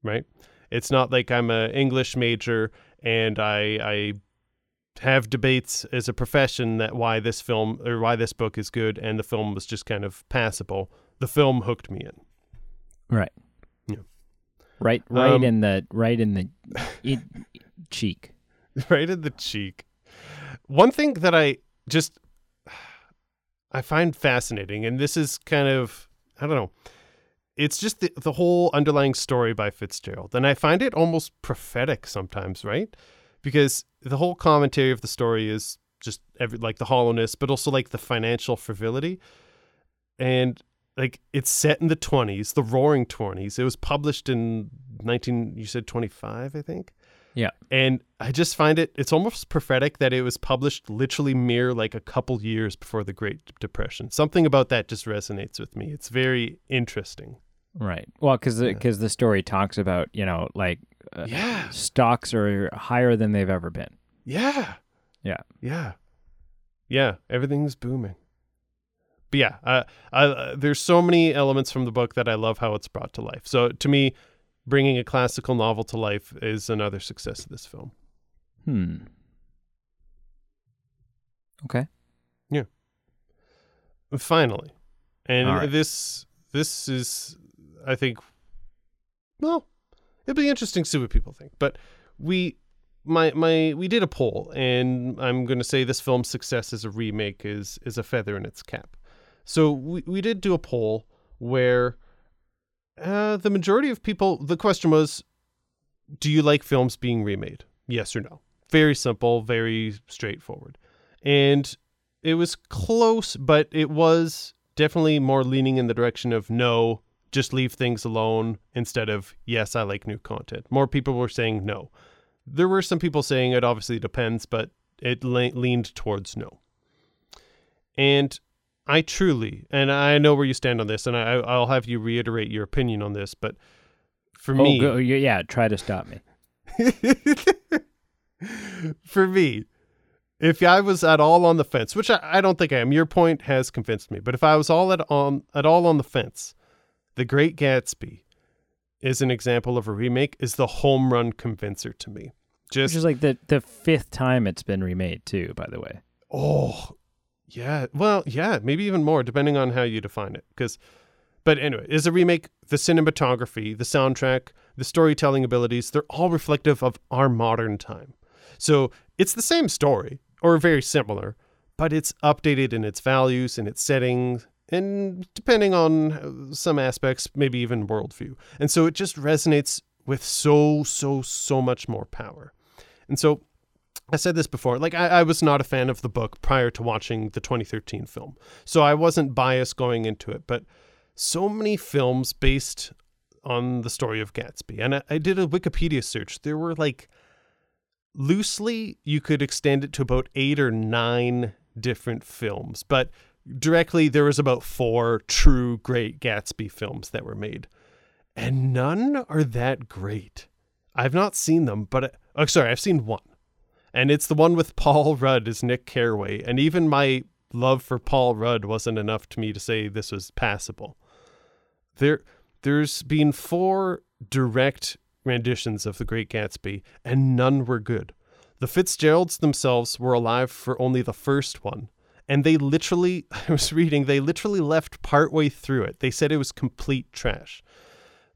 Right? It's not like I'm an English major and I I have debates as a profession that why this film or why this book is good and the film was just kind of passable. The film hooked me in. Right. Right. Right Um, in the right in the it, cheek. right in the cheek. One thing that I just I find fascinating, and this is kind of I don't know, it's just the, the whole underlying story by Fitzgerald, and I find it almost prophetic sometimes, right? Because the whole commentary of the story is just every like the hollowness, but also like the financial frivolity, and like it's set in the twenties, the Roaring Twenties. It was published in nineteen, you said twenty five, I think. Yeah. And I just find it it's almost prophetic that it was published literally mere like a couple years before the Great Depression. Something about that just resonates with me. It's very interesting. Right. Well, because Yeah. because the story talks about you know like uh, Yeah. stocks are higher than they've ever been. Yeah. Yeah. Yeah. Yeah, everything's booming. But yeah, uh, I, uh, there's so many elements from the book that I love how it's brought to life. So to me, bringing a classical novel to life is another success of this film. Hmm. Okay. Yeah. Finally and right. this this is i think well it'll be interesting to see what people think but we my my we did a poll and i'm going to say this film's success as a remake is is a feather in its cap so we, we did do a poll where uh, the majority of people the question was do you like films being remade yes or no very simple very straightforward and it was close, but it was definitely more leaning in the direction of no, just leave things alone instead of yes, I like new content. More people were saying no. There were some people saying it obviously depends, but it le- leaned towards no. And I truly, and I know where you stand on this, and I, I'll have you reiterate your opinion on this, but for Oh, me, go, yeah. Try to stop me. for me, if I was at all on the fence, which I, I don't think I am, your point has convinced me. But if I was all at on at all on the fence, The Great Gatsby is an example of a remake. Is the home run convincer to me. Just Which is like the the fifth time it's been remade too. By the way. oh yeah, well yeah, maybe even more depending on how you define it. Because, but anyway, is a remake. The cinematography, the soundtrack, the storytelling abilities, they're all reflective of our modern time. So it's the same story or very similar, but it's updated in its values and its settings, and depending on uh, some aspects, maybe even worldview. And so it just resonates with so, so, so much more power. And so I said this before, like I, I was not a fan of the book prior to watching the 2013 film. So I wasn't biased going into it, but so many films based on the story of Gatsby. And I, I did a Wikipedia search. There were like loosely you could extend it to about eight or nine different films, but directly there was about four true great Gatsby films that were made. And none are that great. I've not seen them, but I, oh, sorry, I've seen one. And it's the one with Paul Rudd as Nick Carraway. And even my love for Paul Rudd wasn't enough to me to say this was passable. There there's been four direct renditions of The Great Gatsby, and none were good. The Fitzgeralds themselves were alive for only the first one, and they literally, I was reading, they literally left partway through it. They said it was complete trash.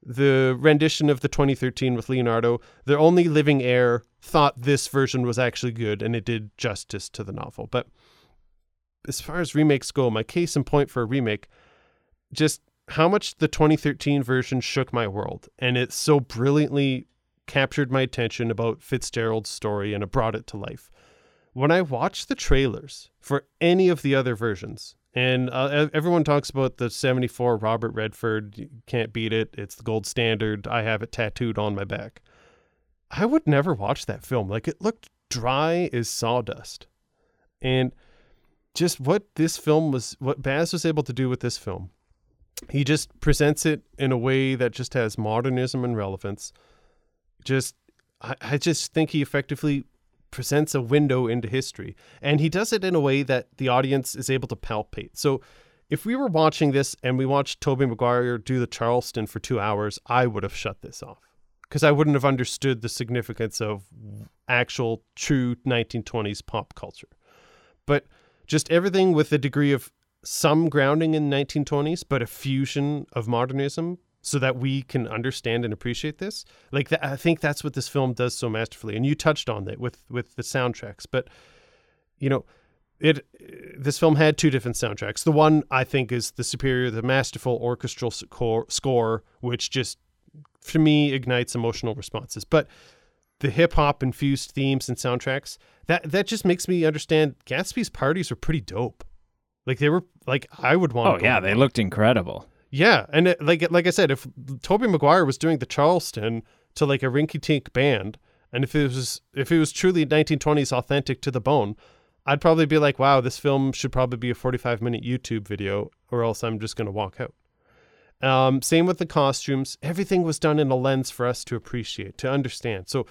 The rendition of the 2013 with Leonardo, their only living heir, thought this version was actually good and it did justice to the novel. But as far as remakes go, my case in point for a remake, just how much the 2013 version shook my world. And it so brilliantly captured my attention about Fitzgerald's story and it brought it to life. When I watched the trailers for any of the other versions, And uh, everyone talks about the 74 Robert Redford. Can't beat it. It's the gold standard. I have it tattooed on my back. I would never watch that film. Like it looked dry as sawdust. And just what this film was, what Baz was able to do with this film, he just presents it in a way that just has modernism and relevance. Just, I, I just think he effectively presents a window into history. And he does it in a way that the audience is able to palpate. So if we were watching this and we watched Tobey Maguire do the Charleston for two hours, I would have shut this off because I wouldn't have understood the significance of actual true 1920s pop culture. But just everything with a degree of some grounding in 1920s, but a fusion of modernism so that we can understand and appreciate this. Like th- I think that's what this film does so masterfully. And you touched on that with with the soundtracks, but you know, it this film had two different soundtracks. The one I think is the superior, the masterful orchestral score, score which just for me ignites emotional responses. But the hip hop infused themes and soundtracks that that just makes me understand Gatsby's parties were pretty dope. Like they were like I would want. Oh to go yeah, to they looked incredible. Yeah, and it, like like I said, if Tobey Maguire was doing the Charleston to like a rinky tink band, and if it was if it was truly 1920s authentic to the bone, I'd probably be like, wow, this film should probably be a 45 minute YouTube video, or else I'm just gonna walk out. Um, same with the costumes. Everything was done in a lens for us to appreciate, to understand. So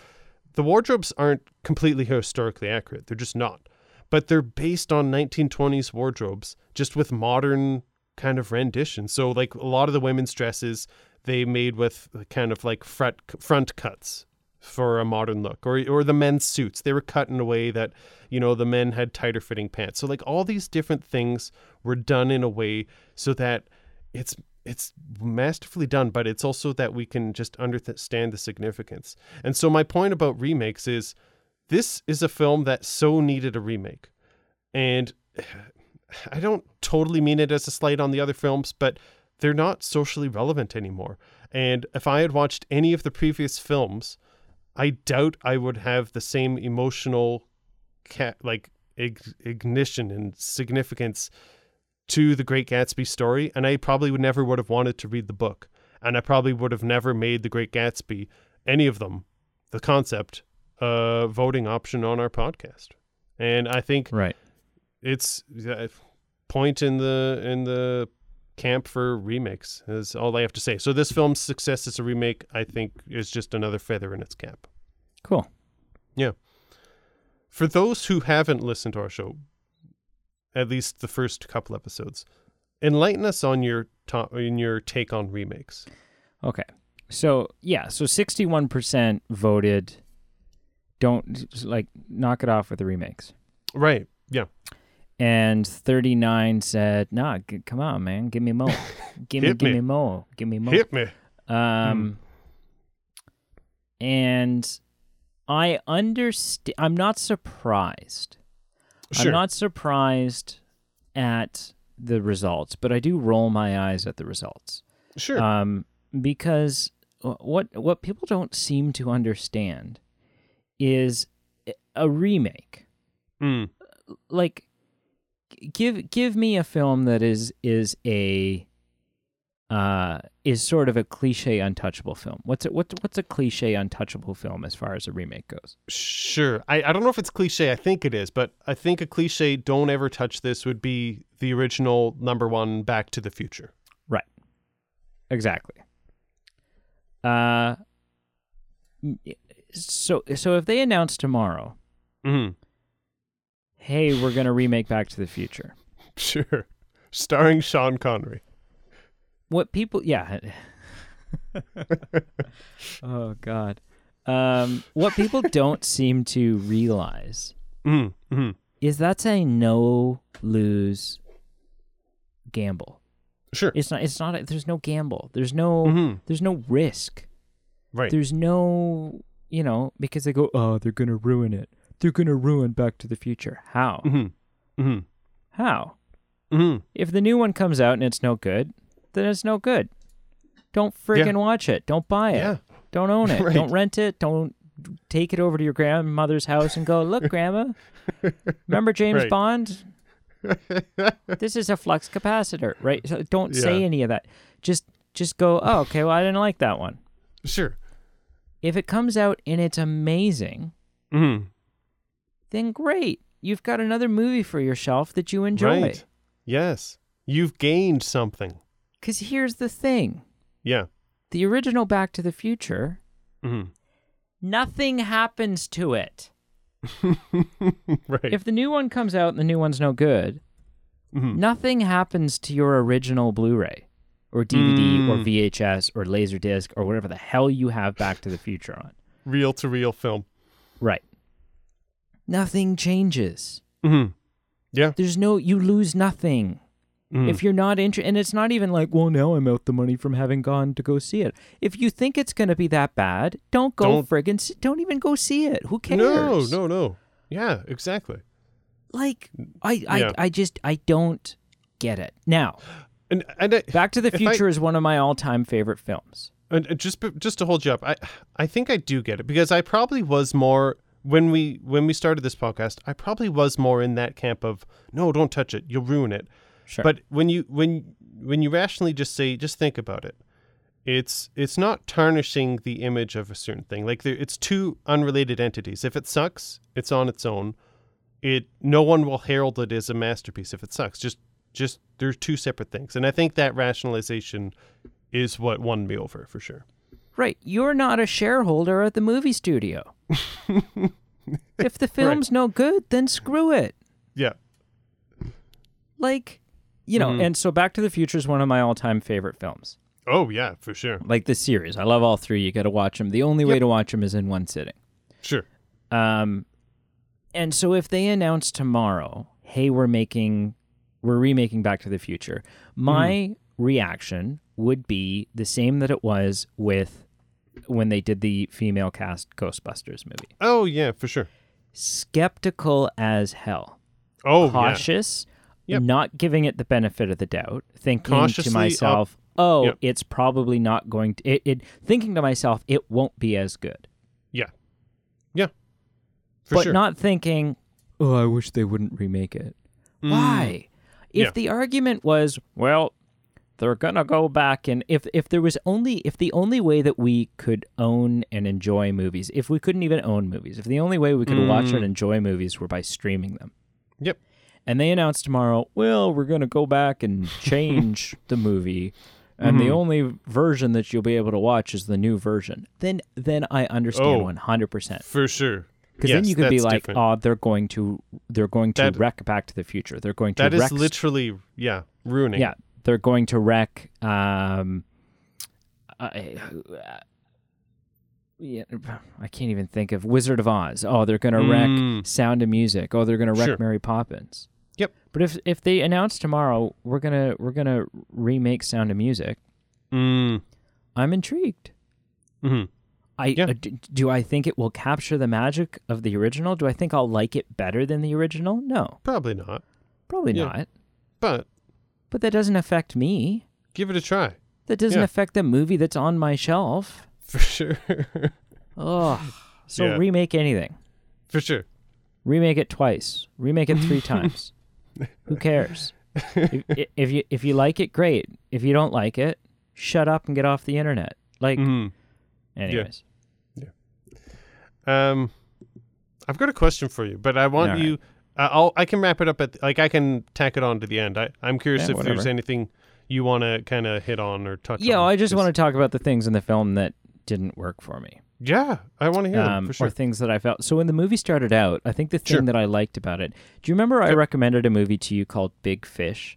the wardrobes aren't completely historically accurate. They're just not. But they're based on 1920s wardrobes, just with modern kind of renditions. So like a lot of the women's dresses they made with kind of like front front cuts for a modern look or or the men's suits they were cut in a way that you know the men had tighter fitting pants so like all these different things were done in a way so that it's it's masterfully done but it's also that we can just understand the significance and so my point about remakes is this is a film that so needed a remake and I don't totally mean it as a slight on the other films, but they're not socially relevant anymore. And if I had watched any of the previous films, I doubt I would have the same emotional, ca- like ig- ignition and significance to the Great Gatsby story. And I probably would never would have wanted to read the book, and I probably would have never made the Great Gatsby, any of them, the concept, a voting option on our podcast. And I think Right. it's uh, point in the in the camp for remakes is all I have to say. So this film's success as a remake, I think, is just another feather in its cap. Cool. Yeah. For those who haven't listened to our show, at least the first couple episodes, enlighten us on your to- in your take on remakes. Okay. So yeah, so sixty-one percent voted. Don't like knock it off with the remakes, Right. Yeah. and thirty-nine said, "Nah, g- come on, man, give me more, give me, Hit give me. me more, give me more." Hit me. Um, and I understand. I'm not surprised. Sure. I'm not surprised at the results, but I do roll my eyes at the results. sure. Um, because what what people don't seem to understand is a remake. Mm. Like, give give me a film that is is a uh is sort of a cliche untouchable film. What's a, what's what's a cliche untouchable film as far as a remake goes? Sure. I, I don't know if it's cliche. I think it is, but I think a cliche, don't ever touch this, would be the original number one Back to the Future. Right. Exactly. Uh, so so if they announce tomorrow, Mm-hmm. hey, we're gonna remake Back to the Future. Sure. Starring Sean Connery. What people, yeah. oh God. Um, what people don't seem to realize Mm-hmm. Mm-hmm. is that's a no lose gamble. Sure. It's not. It's not. A, there's no gamble. There's no. Mm-hmm. There's no risk. Right. There's no. You know, because they go, oh, they're gonna ruin it. They're gonna ruin Back to the Future. How? Mm-hmm. Mm-hmm. How? Mm-hmm. If the new one comes out and it's no good, then it's no good. Don't friggin' watch it. Don't buy it. Yeah. Don't own it. Right. Don't rent it. Don't take it over to your grandmother's house and go, look, grandma, remember James Right. Bond? this is a flux capacitor, right? So don't say any of that. Just just go, oh, okay, well I didn't like that one. Sure. If it comes out and it's amazing, Mm-hmm. then great. You've got another movie for your shelf that you enjoy. Right. Yes. You've gained something. Because here's the thing Yeah. the original Back to the Future, Mm-hmm. nothing happens to it. right. If the new one comes out and the new one's no good, Mhm. nothing happens to your original Blu ray or DVD or Mm. VHS or Laserdisc or whatever the hell you have Back to the Future on. Reel to reel film. Right. Nothing changes. Mm-hmm. Yeah. There's no, you lose nothing. Mhm. If you're not interested, and it's not even like, well, now I'm out the money from having gone to go see it. If you think it's going to be that bad, don't go Don't- friggin' s- don't even go see it. Who cares? No, no, no. Yeah, exactly. Like, I, I, Yeah. I just, I don't get it. Now, And and, I, Back to the If I- Future is one of my all-time favorite films. and and just just to hold you up, I I think I do get it because I probably was more when we when we started this podcast. I probably was more in that camp of no, don't touch it, you'll ruin it. Sure. But when you when when you rationally just say just think about it, it's it's not tarnishing the image of a certain thing. Like there, it's two unrelated entities. If it sucks, it's on its own. It no one will herald it as a masterpiece if it sucks. Just just they're two separate things. And I think that rationalization is what won me over for sure. Right. You're not a shareholder at the movie studio. if the film's no good, then screw it. Yeah. Like, you know, Mhm. and so Back to the Future is one of my all-time favorite films. Oh yeah, for sure. Like the series. I love all three. You got to watch them. The only way to watch them is in one sitting. Sure. Um and so if they announce tomorrow, "Hey, we're making we're remaking Back to the Future." My reaction would be the same that it was with when they did the female cast Ghostbusters movie. Oh yeah, for sure. Skeptical as hell. Oh yeah. Yep. not giving it the benefit of the doubt, thinking Cautiously to myself, "Oh, Yep. it's probably not going to." It, it thinking to myself, "It won't be as good," Yeah. Yeah. For but sure. not thinking, "Oh, I wish they wouldn't remake it." Mm. Why? If Yeah. the argument was, "Well," they're gonna go back and if if there was only if the only way that we could own and enjoy movies if we couldn't even own movies if the only way we could watch Mm. and enjoy movies were by streaming them Yep. And they announced tomorrow, well, we're going to go back and change the movie, and the Mhm. only version that you'll be able to watch is the new version. Then, then I understand Oh. one hundred percent. For sure. Because then you could be like, different. oh, they're going to, they're going to That- wreck Back to the Future. They're going to That is wreck, literally yeah, ruining. yeah, they're going to wreck. Um, I, yeah, I can't even think of Wizard of Oz. Oh, they're going to wreck Mm. Sound of Music. Oh, they're going to wreck Sure. Mary Poppins. Yep. But if if they announce tomorrow we're gonna we're gonna remake Sound of Music, Mm. I'm intrigued. hmm I Yeah. uh, d- do I think it will capture the magic of the original? Do I think I'll like it better than the original? No, Probably not. probably Yeah. not. But But that doesn't affect me. give it a try. That doesn't Yeah. affect the movie that's on my shelf. For sure. Oh, so Yeah. remake anything. for sure. Remake it twice. Remake it three times. Who cares? if, if you if you like it, great. If you don't like it, shut up and get off the internet. Like, Mhm. anyways. Um, I've got a question for you, but I want right. you. I- I'll. I can wrap it up at like I can tack it on to the end. I, I'm curious Yeah, if there's anything you want to kind of hit on or touch. On. Yeah, on. I just want to talk about the things in the film that didn't work for me, Yeah, I want to hear them um, for sure. or things that I felt. So when the movie started out, I think the thing Sure. that I liked about it. Do you remember I recommended a movie to you called Big Fish,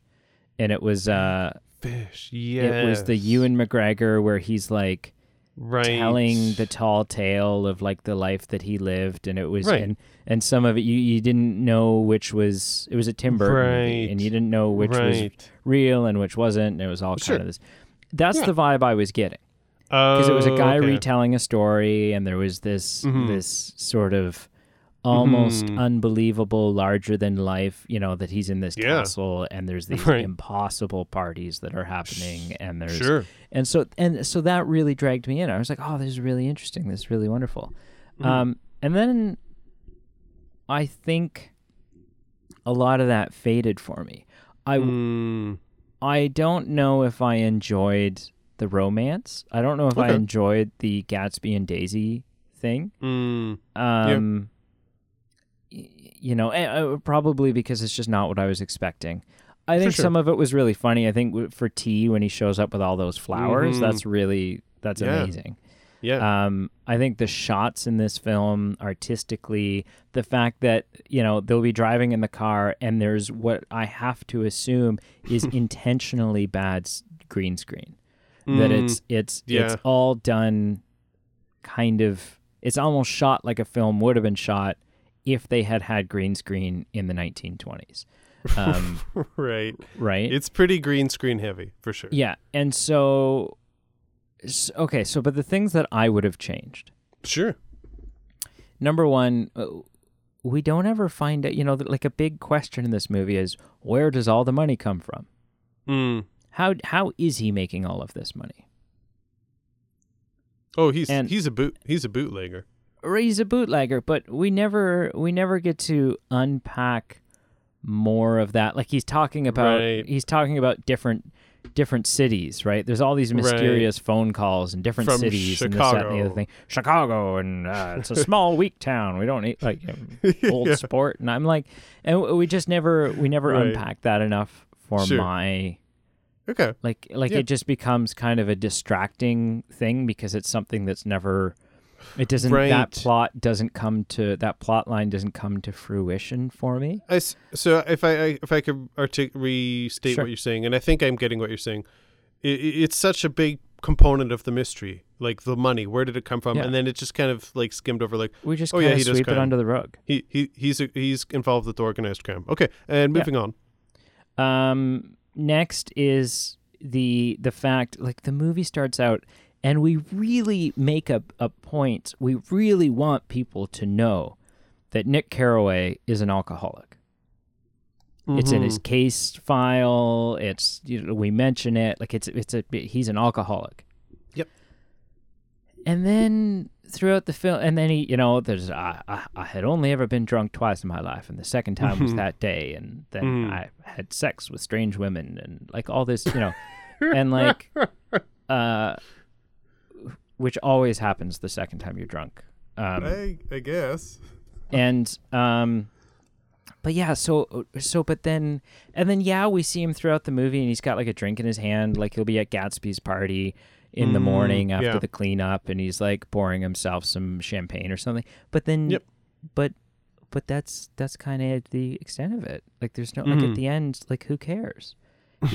and it was uh, Fish. Yeah. it was the Ewan McGregor where he's like right. telling the tall tale of like the life that he lived, and it was Right. and and some of it you you didn't know which was it was a Timber Burton movie, Right. and you didn't know which was real and which wasn't. And it was all Sure. kind of this. That's Yeah. the vibe I was getting. Because because it was a guy retelling a story and there was this Mhm. this sort of almost Mhm. unbelievable larger than life you know that he's in this Yeah. castle and there's these Right. impossible parties that are happening and there's Sure. and so and so that really dragged me in i was like oh this is really interesting this is really wonderful Mhm. um and then i think a lot of that faded for me. I Mm, I don't know if I enjoyed the romance. I don't know if I enjoyed the Gatsby and Daisy thing. mm, Um, y- you know, eh, uh, probably because it's just not what I was expecting. I think sure. some of it was really funny. I think for T when he shows up with all those flowers, Mhm. that's really that's Yeah. amazing. yeah. Um, I think the shots in this film, artistically, the fact that you know they'll be driving in the car and there's what I have to assume is intentionally bad green screen. That Mm, it's it's yeah. it's all done, kind of. It's almost shot like a film would have been shot if they had had green screen in the 1920s. Um, right. right? It's pretty green screen heavy for sure. yeah, and so, okay, so but the things that I would have changed. Sure. number one, uh, we don't ever find it. You know, like a big question in this movie is where does all the money come from? Mm. How how is he making all of this money? Oh, he's And- he's a boot he's a bootlegger. Or he's a bootlegger, but we never we never get to unpack more of that. Like he's talking about Right. he's talking about different different cities, right? There's all these Right. mysterious phone calls in different From cities and this, that, and the other thing. Chicago and uh, it's a small weak town. We don't need like old Yeah. sport and i'm like and we just never we never Right. unpack that enough for Sure. my Okay. like like Yeah. it just becomes kind of a distracting thing because it's something that's never it doesn't Right. that plot doesn't come to that plot line doesn't come to fruition for me I so if I, I if I could artic- restate Sure. what you're saying, and I think I'm getting what you're saying, i i it's such a big component of the mystery, like the money. Where did it come from? Yeah. And then it just kind of like skimmed over, like we just Oh, yeah, he sweep it under the rug he he he's a, he's involved with the organized crime. Okay, and Yeah. moving on. Um, next is the the fact like the movie starts out and we really make a, a point we really want people to know that Nick Carraway is an alcoholic. It's in his Mhm. case file. It's you know, we mention it like it's it's a he's an alcoholic. Yep. And then throughout the film, and then he, you know, there's I, I, I had only ever been drunk twice in my life, and the second time was Mhm. that day, and then Mhm. I had sex with strange women, and like all this, you know, and like, uh, which always happens the second time you're drunk. Um, I I guess. and um but yeah so so but then and then yeah we see him throughout the movie and he's got like a drink in his hand like he'll be at gatsby's party in the Mm, morning after yeah. the cleanup and he's like pouring himself some champagne or something but then Yep. but but that's that's kind of the extent of it like there's no like Mhm. at the end like who cares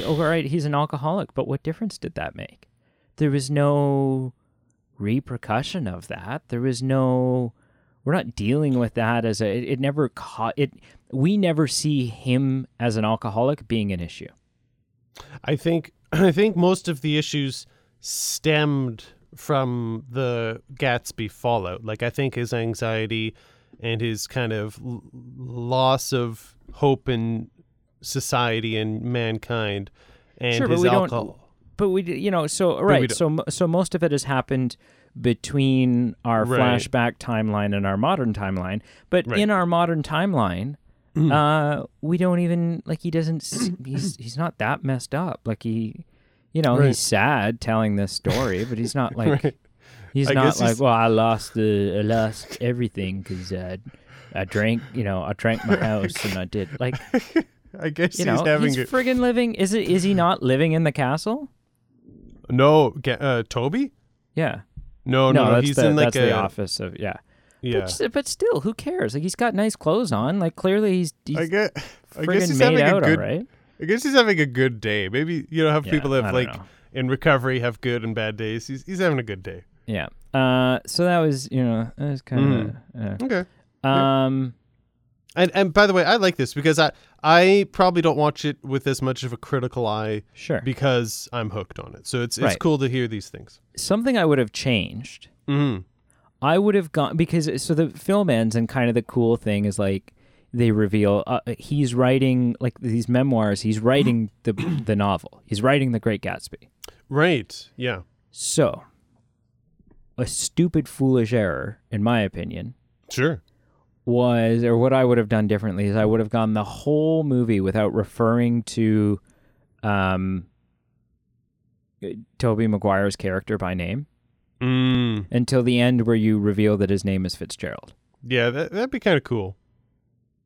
oh right he's an alcoholic but what difference did that make there was no repercussion of that there was no we're not dealing with that as a it, it never caught it we never see him as an alcoholic being an issue I think I think most of the issues stemmed from the Gatsby fallout. Like I think his anxiety and his kind of l- loss of hope in society and mankind, and Sure, but his don't- alcohol. but we you know so right so so most of it has happened between our Right. flashback timeline and our modern timeline but Right. in our modern timeline Mm. uh we don't even like he doesn't he's he's not that messed up like he you know Right. he's sad telling this story but he's not like Right. He's I not like, he's- well, I lost the, I lost everything because uh, I drank, you know, I drank my house and I did like, I guess you he's know, having he's friggin' living. Is it? Is he not living in the castle? no, uh, Tobey. Yeah. No, no, no. He's the, in like a the office of yeah. yeah. But, but still, who cares? Like he's got nice clothes on. Like clearly he's, he's I get I friggin' guess he's made having a out good. all right. I guess he's having a good day. Maybe you know how Yeah, people have like know. in recovery have good and bad days. He's he's having a good day. Yeah. Uh. So that was you know that was kind of Okay. um. And and by the way, I like this because I I probably don't watch it with as much of a critical eye Sure. because I'm hooked on it. So it's it's Right. cool to hear these things. Something I would have changed Mm-hmm. I would have gone because so the film ends and kind of the cool thing is like they reveal uh, he's writing like these memoirs. He's writing the the novel. He's writing The Great Gatsby. Right. Yeah. So, a stupid, foolish error, in my opinion, Sure. was, or what I would have done differently is I would have gone the whole movie without referring to um, Tobey Maguire's character by name Mm. until the end, where you reveal that his name is Fitzgerald. Yeah, that that'd be kind of cool.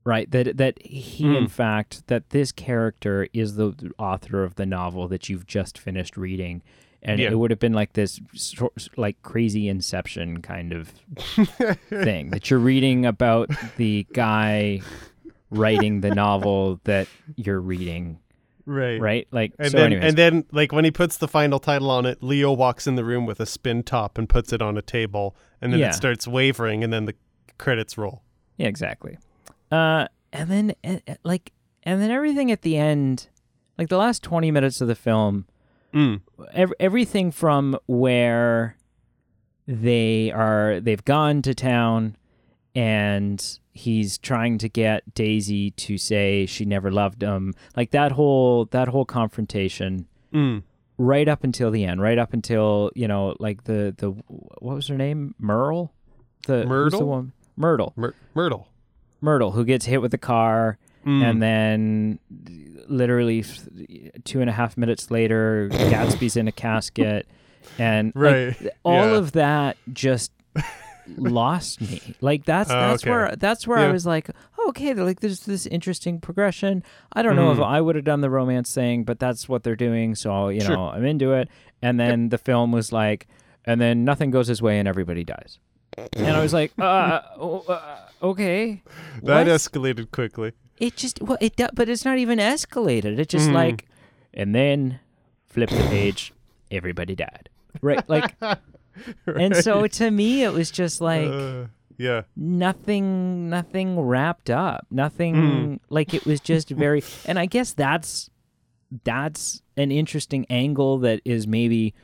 Right, that that he, Hmm. in fact, that this character is the author of the novel that you've just finished reading, and Yeah. it would have been like this, like crazy Inception kind of thing that you're reading about the guy writing the novel that you're reading, Right. right? Like, And so, then, anyways, and then, like when he puts the final title on it, Leo walks in the room with a spin top and puts it on a table, and then Yeah. it starts wavering, and then the credits roll. yeah, exactly. Uh, and then uh, uh, like, and then everything at the end, like the last twenty minutes of the film. Mm. ev- everything from where they are they've gone to town and he's trying to get Daisy to say she never loved him like that whole that whole confrontation Mm. right up until the end right up until you know like the the what was her name Merle the who's the Myrtle? woman Myrtle Myr- Myrtle. Myrtle who gets hit with the car Mm. and then literally f- two and a half minutes later gatsby's in a casket and right. th- all Yeah. of that just lost me like that's Oh, that's okay. where that's where i was like oh, okay like there's this interesting progression i don't know if Mhm. i would have done the romance thing but that's what they're doing so you Sure. know i'm into it and then the film was like and then nothing goes his way and everybody dies and i was like uh, oh, uh okay that what? escalated quickly. it just well it but it's not even escalated it just Mhm. like and then flip the page everybody died right like and so to me it was just like Uh, yeah. nothing nothing wrapped up nothing Mm. like it was just very and i guess that's that's an interesting angle that is maybe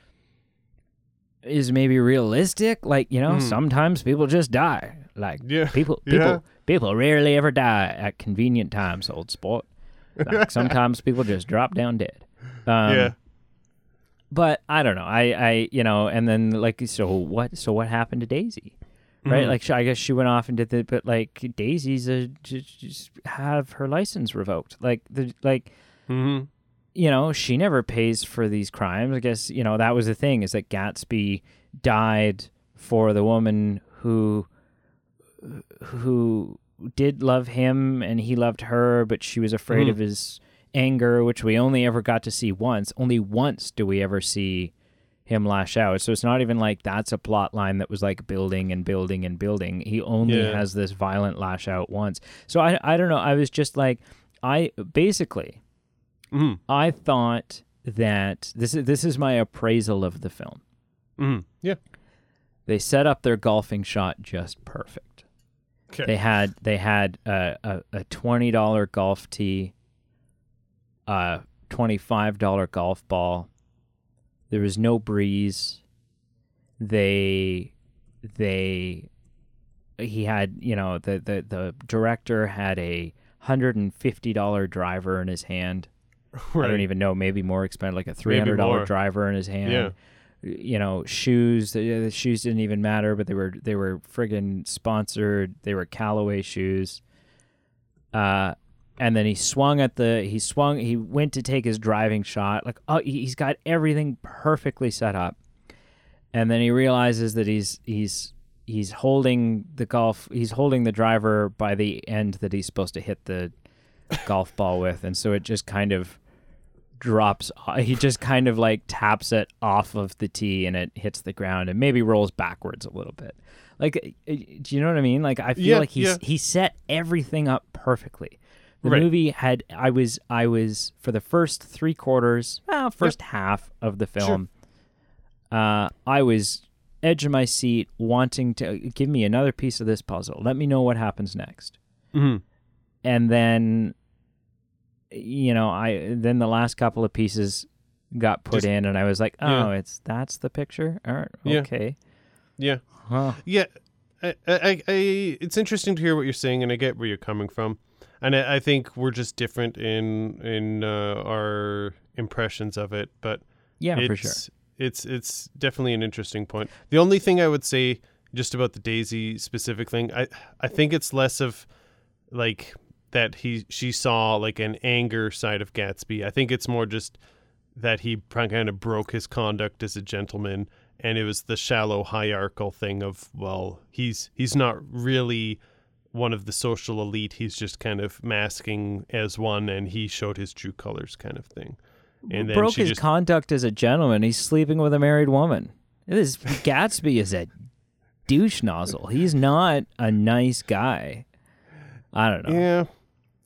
is maybe realistic like you know Mm. sometimes people just die like Yeah. people people Yeah. people rarely ever die at convenient times old sport like sometimes people just drop down dead um, yeah. but I don't know. I, I, you know, and then like, so what? So what happened to Daisy? Right? Mhm. Like, she, I guess she went off and did the, but like, Daisy's a just, just have her license revoked. Like, the like, Mhm. You know, she never pays for these crimes. I guess you know that was the thing is that Gatsby died for the woman who who did love him and he loved her, but she was afraid Mhm. of his anger, which we only ever got to see once. Only once do we ever see him lash out. So it's not even like that's a plot line that was like building and building and building. He only Yeah. has this violent lash out once. So I I don't know. I was just like I basically Mhm. I thought that this is this is my appraisal of the film. Mhm. Yeah. They set up their golfing shot just perfect. Okay. They had they had a a, a twenty dollar golf tee, a twenty five dollar golf ball. There was no breeze. They they he had you know the the the director had a hundred and fifty dollar driver in his hand. I don't even know, maybe more expensive, like a three hundred dollar driver in his hand. Yeah. You know, shoes. The, the shoes didn't even matter, but they were they were friggin' sponsored. They were Callaway shoes. Uh, and then he swung at the he swung he went to take his driving shot. Like oh, he's got everything perfectly set up, and then he realizes that he's he's he's holding the golf he's holding the driver by the end that he's supposed to hit the golf ball with, and so it just kind of drops. He just kind of like taps it off of the tee, and it hits the ground, and maybe rolls backwards a little bit. Like, uh, do you know what I mean? Like, I feel Yeah, like he's yeah. he set everything up perfectly. The Right. movie had I was I was for the first three quarters, well, first half of the film. Uh, I was edge of my seat, wanting to give me another piece of this puzzle. Let me know what happens next Mhm. and then you know i then the last couple of pieces got put Just- in and i was like oh yeah. it's that's the picture all right Yeah. okay Yeah. huh. Yeah, I, I, I, it's interesting to hear what you're saying, and I get where you're coming from, and I, I think we're just different in in uh, our impressions of it. But yeah for sure It's it's definitely an interesting point. The only thing I would say just about the Daisy specific thing. I I think it's less of like that he she saw like an anger side of Gatsby. I think it's more just that he kind of broke his conduct as a gentleman and it was the shallow hierarchical thing of well, he's he's not really one of the social elite. He's just kind of masking as one and he showed his true colors kind of thing. And then broke his just conduct as a gentleman. He's sleeping with a married woman. This Gatsby is a douche nozzle. He's not a nice guy. I don't know. Yeah,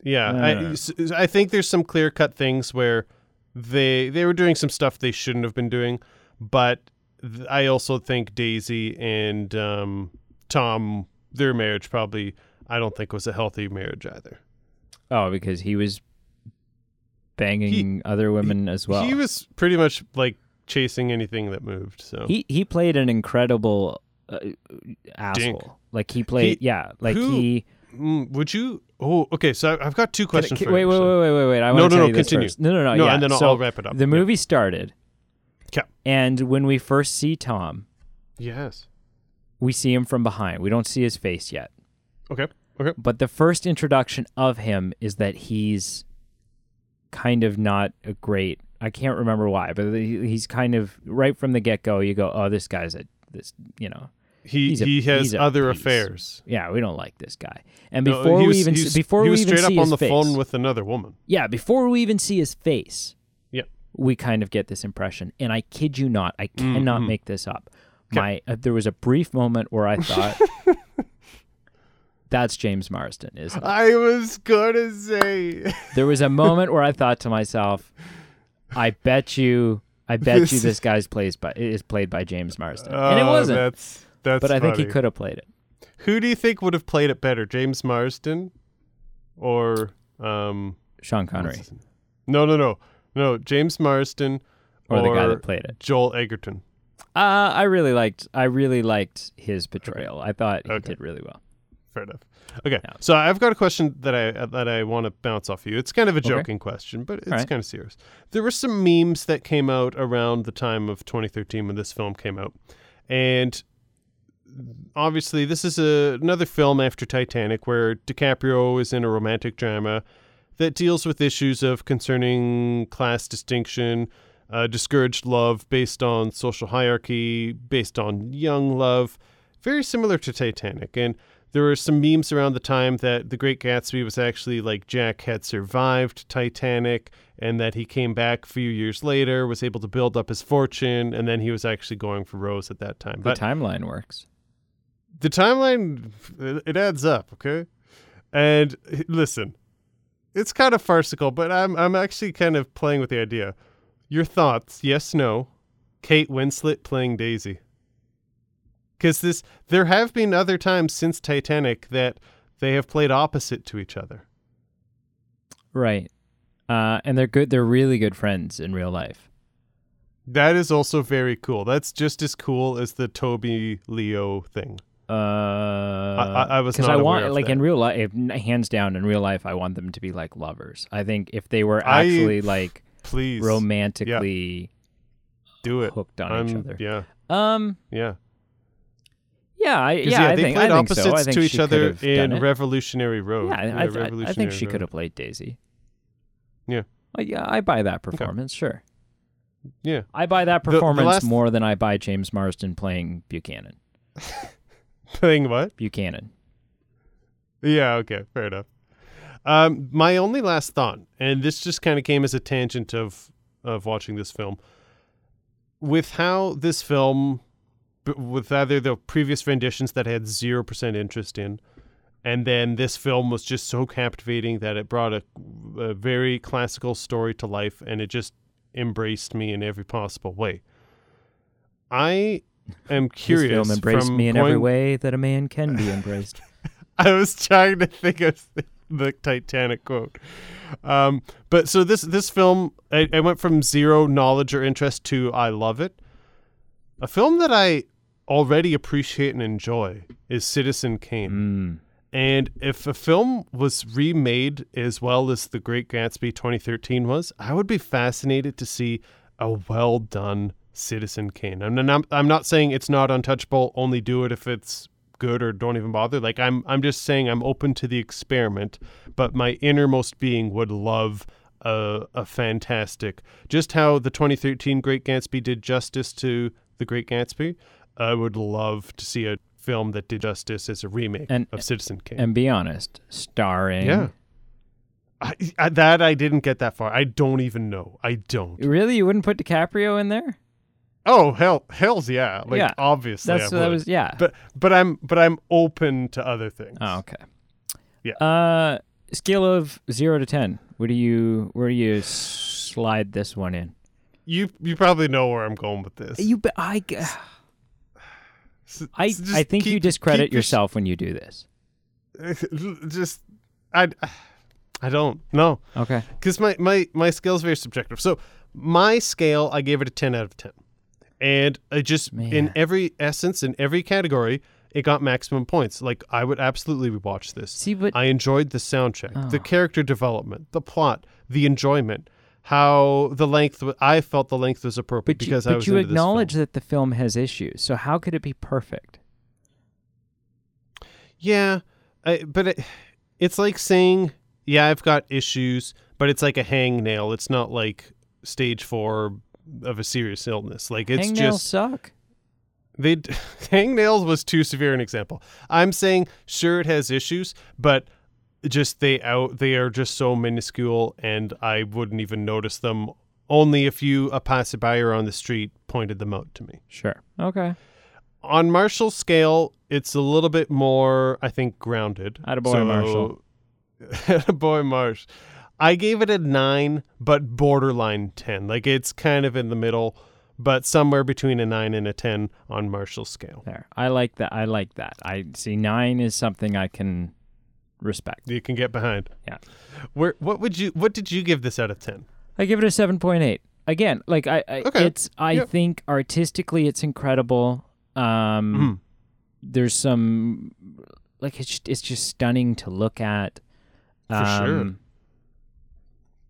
yeah. I I, don't know. s- I think there's some clear cut things where they they were doing some stuff they shouldn't have been doing, but th- I also think Daisy and um, Tom, their marriage probably I don't think was a healthy marriage either. Oh, because he was banging other women as well. he was pretty much like chasing anything that moved. So he he played an incredible uh, asshole. Like he played, He- yeah. Like who- he. Mm, would you? Oh, okay. So I've got two questions. can- for wait, you, wait, so- wait, wait, wait, wait. I No, want no, to tell no, you this continue. first. No, no, no. No, yeah. and then I'll, so I'll wrap it up. the Yeah. movie started, Yeah. and when we first see Tom, Yes. we see him from behind. We don't see his face yet. Okay. Okay. But the first introduction of him is that he's kind of not a great. I can't remember why, but he's kind of right from the get go. You go, oh, this guy's a this, you know, He a- he has other piece. affairs. yeah, we don't like this guy. And before No, before we even see- was- before he we was even straight see up on the face, phone with another woman. yeah, before we even see his face, Yep. we kind of get this impression. And I kid you not, I cannot mhm. make this up. My uh, there was a brief moment where I thought. That's James Marsden, isn't it? I was gonna say. There was a moment where I thought to myself, I bet you, I bet you This- this guy's plays by is played by James Marsden, and it Oh, wasn't. That's that's. But I think he could have played it. Who do you think would have played it better, James Marsden, or um? Sean Connery. No, no, no, no. James Marsden or, the guy that played it. Joel Edgerton. Uh, I really liked, I really liked his portrayal. I thought he Okay. did really well. Fair enough. Okay, Yeah. so I've got a question that I that I want to bounce off you. It's kind of a joking question, but it's right. kind of serious. There were some memes that came out around the time of 2013 when this film came out, and obviously this is a, another film after Titanic where DiCaprio is in a romantic drama that deals with issues of concerning class distinction, uh, discouraged love based on social hierarchy, based on young love, very similar to Titanic. And there were some memes around the time that The Great Gatsby was actually like Jack had survived Titanic and that he came back a few years later, was able to build up his fortune, and then he was actually going for Rose at that time. The But timeline works. The timeline it adds up okay and listen it's kind of farcical but i'm i'm actually kind of playing with the idea your thoughts yes no kate winslet playing daisy because this there have been other times since titanic that they have played opposite to each other Right. Uh, and they're good. They're really good friends in real life. that is also very cool that's just as cool as the tobey leo thing Uh, I- I was because I want like that. in real life, hands down in real life, I want them to be like lovers. I think if they were I- actually like please romantically do it hooked on I'm- each other, yeah um, yeah yeah, I, yeah, I they think played I think opposites so. I to each other in. Revolutionary Road. yeah, I, I, I, I think she Road. could have played Daisy. Yeah. Yeah, I buy that performance. Sure, Yeah, I buy that The- the performance last- more than I buy James Marsden playing Buchanan. playing what? Buchanan. Yeah, okay, fair enough. Um, my only last thought, and this just kind of came as a tangent of of watching this film, with how this film, with either the previous renditions that I had zero percent interest in, and then this film was just so captivating that it brought a, a very classical story to life, and it just embraced me in every possible way. I am curious. This film embraced me in every way that a man can be embraced. I was trying to think of the Titanic quote. Um, but so this this film, I, I went from zero knowledge or interest to I love it. A film that I already appreciate and enjoy is Citizen Kane. Mm. And if a film was remade as well as The Great Gatsby 2013 was, I would be fascinated to see a well done Citizen Kane. I'm not, I'm not saying it's not untouchable. Only do it if it's good or don't even bother. Like I'm I'm just saying I'm open to the experiment, but my innermost being would love a, a fantastic just how the 2013 Great Gatsby did justice to the Great Gatsby. I would love to see a film that did justice as a remake And- of Citizen Kane. And be honest, starring. yeah. I, I, that I didn't get that far. I don't even know. I don't. Really, you wouldn't put DiCaprio in there? Oh hell, hell's yeah. Like Yeah. obviously, That's I that would. was yeah. But but I'm but I'm open to other things. oh, okay. Yeah. Uh, scale of zero to ten. Where do you where do you slide this one in? You you probably know where I'm going with this. You, be- I, g- S- I, s- just I think you discredit keep your yourself when you do this. just I I don't know Okay. because my my my scale is very subjective. So my scale, I gave it a ten out of ten, and I just in every essence in every category, it got maximum points. Like I would absolutely watch this. See, but I enjoyed the soundtrack, the Oh. character development, the plot, the enjoyment, how the length. I felt the length was appropriate but you, because I but was you into this acknowledge that the film has issues. So how could it be perfect? Yeah, I, but it, it's like saying, yeah, I've got issues, but it's like a hangnail. It's not like stage four of a serious illness. Like it's Hangnails just suck. they hangnails was too severe an example. I'm saying sure it has issues, but just they out they are just so minuscule, and I wouldn't even notice them. Only if you a passerby or on the street pointed them out to me. Sure. Okay. On Marshall's scale, it's a little bit more, I think, grounded. Attaboy, so, Marshall. Boy Marsh. I gave it a nine, but borderline ten. Like it's kind of in the middle, but somewhere between a nine and a ten on Marshall's scale. There. I like that. I like that. I see nine is something I can respect. You can get behind. Yeah. Where? What would you? What did you give this out of ten? I give it a seven point eight. Again, like I, I Okay. it's I Yep. think artistically it's incredible. Um Mhm. there's some like it's it's just stunning to look at. For sure.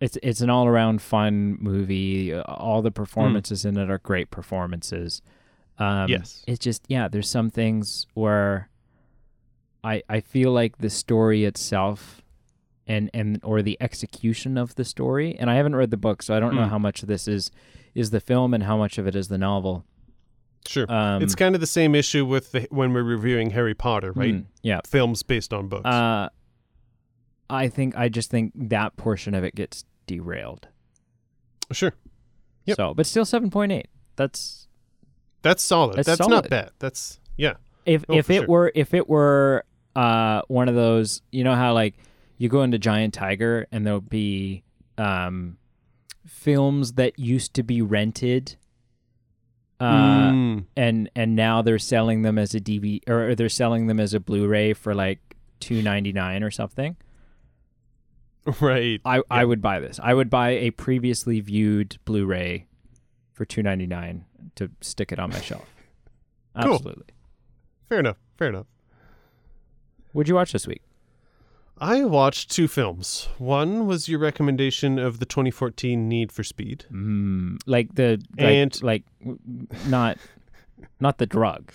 It's it's an all around fun movie. Uh, All the performances in it are great performances. Um, Yes. It's just yeah. There's some things where I I feel like the story itself and and or the execution of the story. And I haven't read the book, so I don't know Mm. how much of this is is the film and how much of it is the novel. Sure. Um, it's kind of the same issue with the, when we're reviewing Harry Potter, right? mm, yeah. Films based on books. Uh, I think I just think that portion of it gets derailed. sure. Yep. So, but still seven point eight. That's That's solid. That's That's, solid. not bad. That's yeah. if Oh, if it sure. were if it were uh one of those you know how like you go into Giant Tiger and there'll be um films that used to be rented uh Mm, and and now they're selling them as a DVD or they're selling them as a Blu-ray for like 2.99 or something. right. I, I would buy this. I would buy a previously viewed Blu-ray for two ninety nine to stick it on my shelf. Cool. Absolutely. Fair enough. Fair enough. What'd you watch this week? I watched two films. One was your recommendation of the 2014 Need for Speed. Mm, like the like, And- like not not the drug.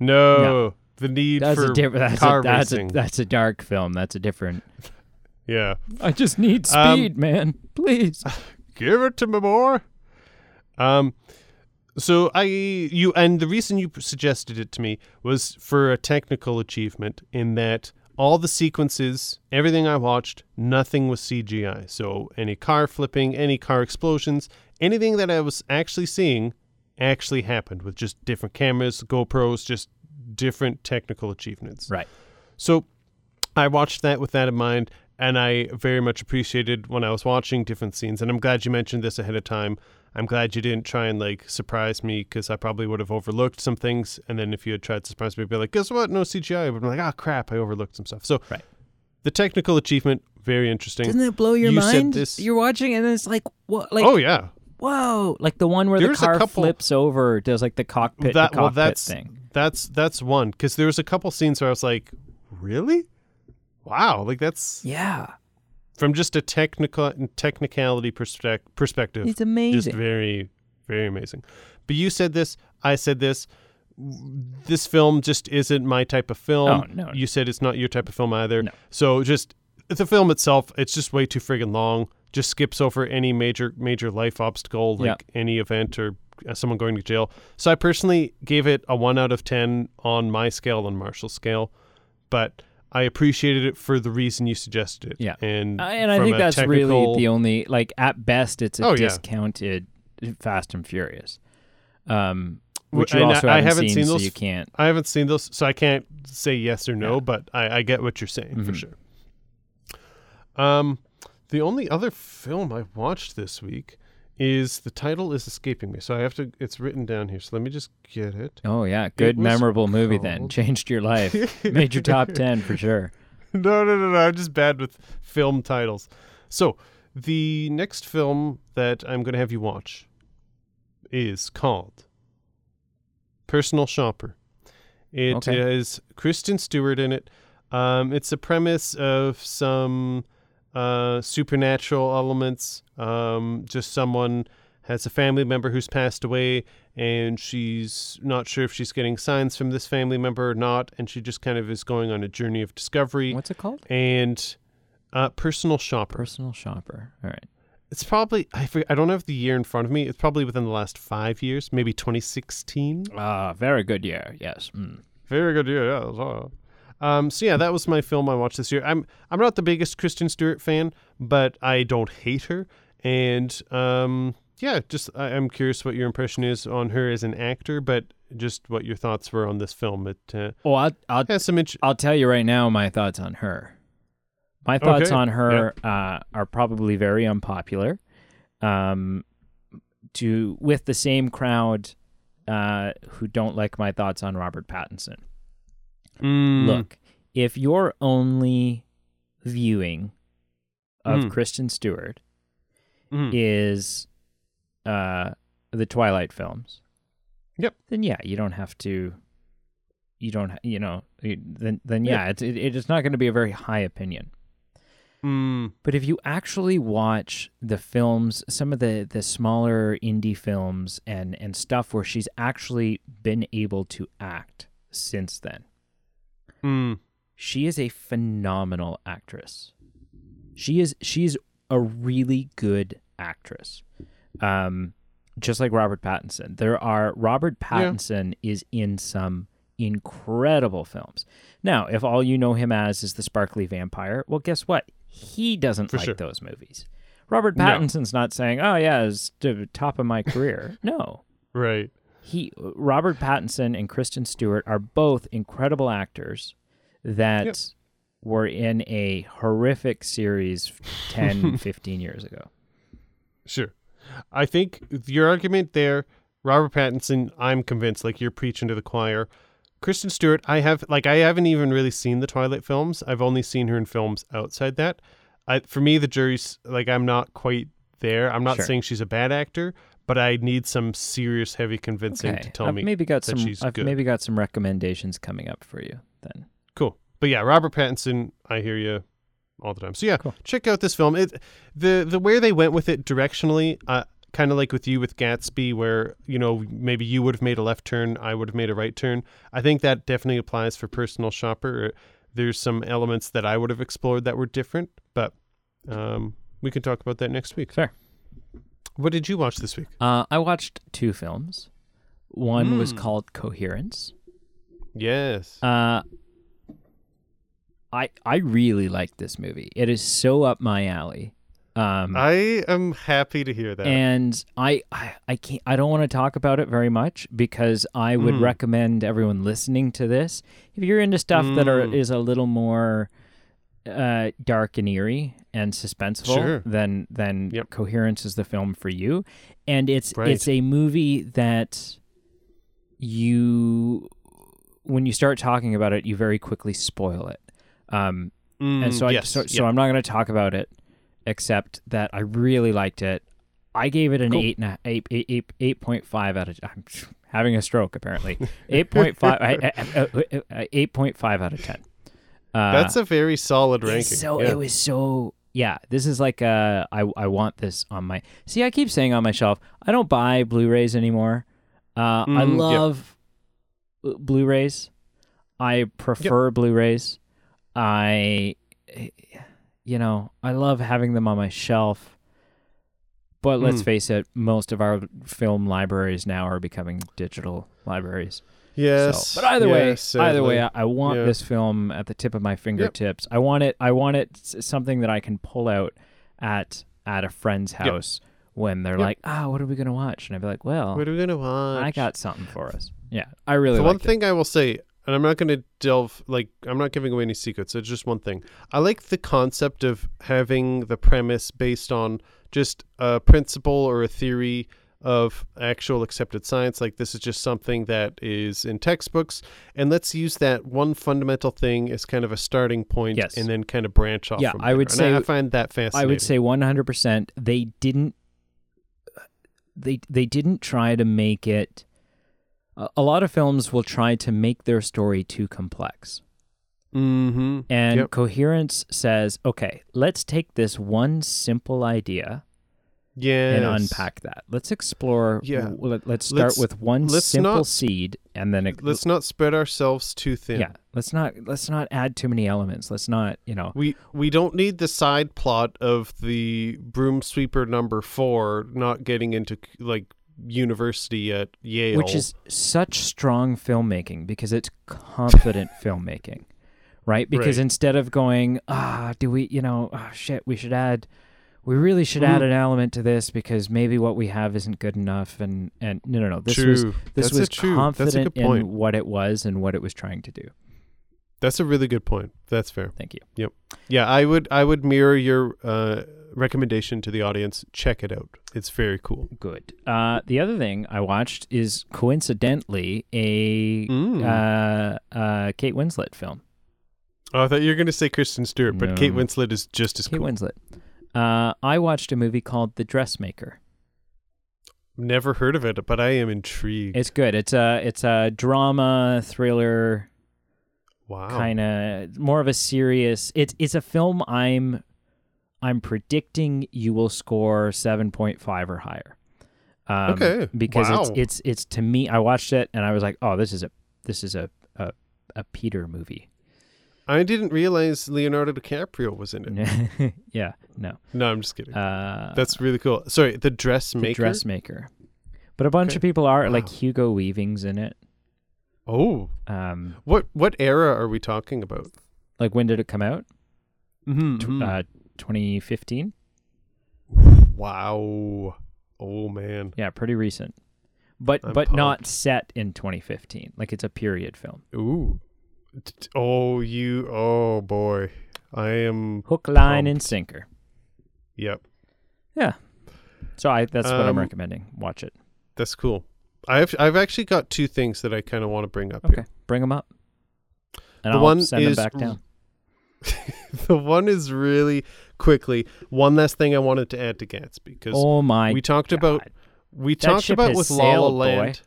No, no. the Need That's for a different. That's car a, that's a racing. that's a dark film. That's a different. Yeah, I just need Um, speed, man. Please. give it to me more. Um, so I you and the reason you suggested it to me was for a technical achievement in that all the sequences, everything I watched, nothing was CGI. So any car flipping, any car explosions, anything that I was actually seeing actually happened with just different cameras, GoPros, just different technical achievements. Right. So I watched that with that in mind, and I very much appreciated when I was watching different scenes. And I'm glad you mentioned this ahead of time. I'm glad you didn't try and like surprise me because I probably would have overlooked some things. And then if you had tried to surprise me, I'd be like, guess what? No CGI. I would be like, oh crap, I overlooked some stuff. So Right. the technical achievement, very interesting. Doesn't it blow your You said mind? this- You're watching and it's like what? Like oh yeah, whoa! Like the one where There's the car couple- flips over, does like the cockpit, that the well cockpit that's thing. that's that's one because there was a couple scenes where I was like, really? Wow, like that's Yeah, from just a technical technicality perspec- perspective. it's amazing. just very very amazing. But you said this, I said this. This film just isn't my type of film. Oh, no. You said it's not your type of film either. No. So just the film itself, it's just way too friggin' long. Just skips over any major major life obstacle, like any event or uh, someone going to jail. So I personally gave it a one out of ten on my scale, on Marshall's scale, but I appreciated it for the reason you suggested it. Yeah. and Uh, and I think a that's really the only like at best it's a Oh, yeah. discounted Fast and Furious, um, which you also I- I haven't, haven't seen so those you can't. I haven't seen those, so I can't say yes or no, Yeah. but I, I get what you're saying for Mhm. sure. Um, the only other film I watched this week is the title is escaping me, so I have to. It's written down here, so let me just get it. Oh yeah, good memorable movie then. Changed your life. Made your top ten for sure. no, no, no, no. I'm just bad with film titles. So the next film that I'm going to have you watch is called Personal Shopper. It is Okay. Kristen Stewart in it. Um, it's a premise of some uh, supernatural elements. Um, just someone has a family member who's passed away, and she's not sure if she's getting signs from this family member or not, and she just kind of is going on a journey of discovery What's it called? and uh, personal shopper. Personal shopper. All right. It's probably I forget, I don't have the year in front of me. It's probably within the last five years, maybe 2016. Ah, very good year. Yes. Mm. Very good year. Yeah. Um, so yeah, that was my film I watched this year. I'm I'm not the biggest Kristen Stewart fan, but I don't hate her. And um, yeah, just I, I'm curious what your impression is on her as an actor, but just what your thoughts were on this film. It uh, Well, I'll, I'll has some int- I'll tell you right now my thoughts on her. My thoughts Okay, on her uh, are probably very unpopular. Um, to with the same crowd uh, who don't like my thoughts on Robert Pattinson. Mm, Look, if you're only viewing of Mm. Kristen Stewart mhm. is uh, the Twilight films. Yep. Then yeah, you don't have to. You don't, you know, then then Yeah. yeah, it's it, it's not going to be a very high opinion. Mm, But if you actually watch the films, some of the the smaller indie films and and stuff where she's actually been able to act since then, mm, she is a phenomenal actress. She is she's a really good actress. Um just like Robert Pattinson. There are Robert Pattinson is in some incredible films. Now, if all you know him as is the sparkly vampire, well guess what? He doesn't For like sure. those movies. Robert No. Pattinson's not saying, "Oh yeah, it's the top of my career." no right. He Robert Pattinson and Kristen Stewart are both incredible actors that Yep. were in a horrific series 10 15 years ago. Sure. I think your argument there, Robert Pattinson, I'm convinced, like you're preaching to the choir. Kristen Stewart, I have like I haven't even really seen the Twilight films. I've only seen her in films outside that. I, for me, the jury's like I'm not quite there. I'm not Sure. saying she's a bad actor, but I need some serious, heavy convincing to tell I've me maybe got some she's I've good. maybe got some recommendations coming up for you then. Cool. But yeah, Robert Pattinson, I hear you all the time. So yeah, Cool. check out this film. It the the where they went with it directionally, uh, kind of like with you with Gatsby, where you know maybe you would have made a left turn, I would have made a right turn. I think that definitely applies for Personal Shopper. There's some elements that I would have explored that were different, but um, we can talk about that next week. Fair. What did you watch this week? Uh, I watched two films. One was Mm. called Coherence. Yes. Uh, I I really like this movie. It is so up my alley. Um, I am happy to hear that. and I, I I can't I don't want to talk about it very much because I would Mm. recommend everyone listening to this if you're into stuff that are Mm. is a little more uh, dark and eerie and suspenseful Sure. then then Yep. coherence is the film for you and it's Right. it's a movie that you when you start talking about it you very quickly spoil it um, and Mm, so I, yes, so, so yeah. I'm not going to talk about it, except that I really liked it. I gave it an Cool. eight and a, eight, eight, eight, eight point five out of. I'm having a stroke apparently. Eight point five. I- I- I- I- Eight point five out of ten. Uh, That's a very solid ranking. so yeah. it was so yeah, this is like uh, I I want this on my. See, I keep saying on my shelf. I don't buy Blu-rays anymore. Uh, I Mm, yeah. love uh, Blu-rays. I prefer Blu-rays. I, you know, I love having them on my shelf. But let's Mm. face it, most of our film libraries now are becoming digital libraries. Yes. So, but either way, yes, either way. I, I want Yeah. this film at the tip of my fingertips. I want it. I want it something that I can pull out at at a friend's house when they're Yep. like, "Ah, what are we gonna watch?" And I'd be like, "Well, what are we gonna watch? I got something for us." Yeah, I really the one it. thing I will say, and I'm not going to delve like I'm not giving away any secrets. It's just one thing. I like the concept of having the premise based on just a principle or a theory of actual accepted science. Like this is just something that is in textbooks, and let's use that one fundamental thing as kind of a starting point, Yes. and then kind of branch off. Yeah, I would there. say- I, find that fascinating. I would say 100%. They didn't. They they didn't try to make it. A a lot of films will try to make their story too complex. Mm-hmm. And Yep. coherence says, okay, let's take this one simple idea Yeah. and unpack that. Let's explore. Yeah. Let, let's start Let's- with one let's simple not- seed, and then it, Let's not spread ourselves too thin. yeah. Let's not let's not add too many elements. Let's not you know. We we don't need the side plot of the broom sweeper number four not getting into like university at Yale. Which is such strong filmmaking because it's confident filmmaking, right? Because Right. instead of going, ah, do we, you know, ah, shit, we should add, we really should add Mhm. an element to this because maybe what we have isn't good enough. And and no, no, no, this true. was this That's a was true. confident That's a good point. in what it was and what it was trying to do. That's a really good point. That's fair. Thank you. Yep yeah, I would I would mirror your uh, recommendation to the audience. Check it out. It's very cool. Good. Uh, the other thing I watched is coincidentally a Mm. uh, uh, Kate Winslet film. Oh, I thought you were going to say Kristen Stewart, but Kate Winslet is just as Kate cool. Winslet. Uh, I watched a movie called The Dressmaker. Never heard of it, but I am intrigued. It's good. It's a it's a drama thriller wow. kind of more of a serious. It's it's a film I'm I'm predicting you will score 7.5 or higher. Um, Okay. Because it's it's it's to me I watched it and I was like, "Oh, this is a this is a a, a Peter movie." I didn't realize Leonardo DiCaprio was in it. yeah, no. No, I'm just kidding. Uh That's really cool. Sorry, the dressmaker. the dressmaker. But a bunch Okay. of people are like Hugo Weaving's in it. Oh, Um what what era are we talking about? like when did it come out? Mm-hmm. Tw- Uh 2015? wow. Oh man. Yeah, pretty recent. But I'm but not set in 2015. Like it's a period film. Ooh. Oh, you. Oh boy. I am. Hook, line, and sinker. Yep. Yeah. So I that's what I'm Um, recommending. Watch it. That's cool. I've I've actually got two things that I kind of want to bring up Okay, bring them up, and The I'll one send them back down. the one is really quickly. One last thing I wanted to add to Gatsby because Oh my! we talked about we That talked about with La La sailed, boy. Land.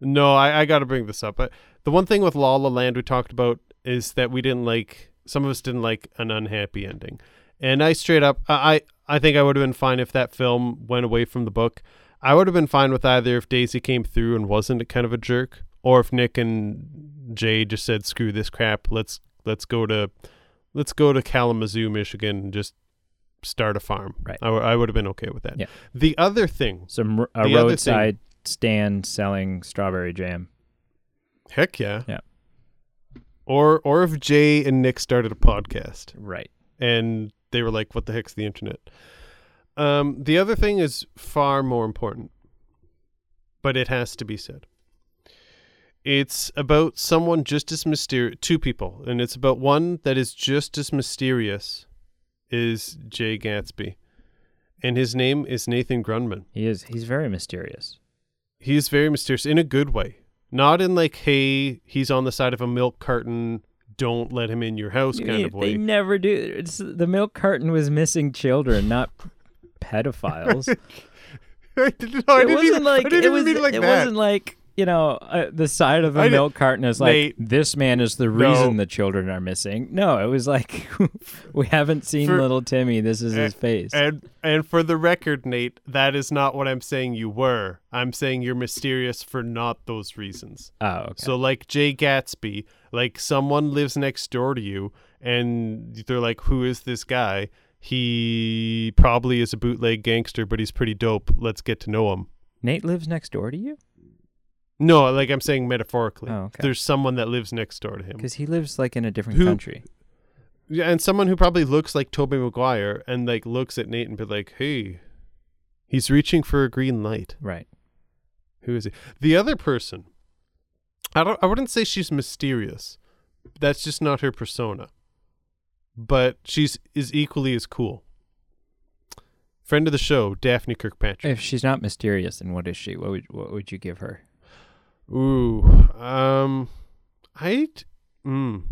No, I, I got to bring this up. But the one thing with La La Land we talked about is that we didn't like. Some of us didn't like an unhappy ending, and I straight up, I I think I would have been fine if that film went away from the book. I would have been fine with either if Daisy came through and wasn't kind of a jerk, or if Nick and Jay just said, "Screw this crap. Let's let's go to let's go to Kalamazoo, Michigan, and just start a farm." Right. I, w- I would have been okay with that. Yeah. The other thing Some r- a other thing- roadside stand selling strawberry jam. Heck yeah. Yeah. Or or if Jay and Nick started a podcast Right. and they were like, "What the heck's the internet?" Um, the other thing is far more important, but it has to be said. It's about someone just as mysterious. Two people, and it's about one that is just as mysterious is Jay Gatsby, and his name is Nathan Grunman. He is. He's very mysterious. He is very mysterious in a good way. Not in like, hey, he's on the side of a milk carton, don't let him in your house kind of way. they never do. It's, the milk carton was missing children, not pedophiles. I didn't, no, I it didn't wasn't even, like I didn't it was. mean it like it that. wasn't like you know, uh, the side of did- milk carton is like, Nate. this man is the No. reason the children are missing. No, it was like, we haven't seen For- little Timmy. This is his face. And and for the record, Nate, that is not what I'm saying you were. I'm saying you're mysterious for not those reasons. oh, okay. So like Jay Gatsby, like someone lives next door to you and they're like, Who is this guy? He probably is a bootleg gangster, but he's pretty dope. Let's get to know him. Nate lives next door to you? No, like I'm saying metaphorically. Oh, okay. There's someone that lives next door to him. Because he lives like in a different Who- country. Yeah, and someone who probably looks like Tobey Maguire and like looks at Nate and be like, Hey, he's reaching for a green light. Right. Who is he? The other person. I don't. I wouldn't say she's mysterious. That's just not her persona. But she's is equally as cool. Friend of the show, Daphne Kirkpatrick. If she's not mysterious, then what is she? What would what would you give her? Ooh, um, I, mm,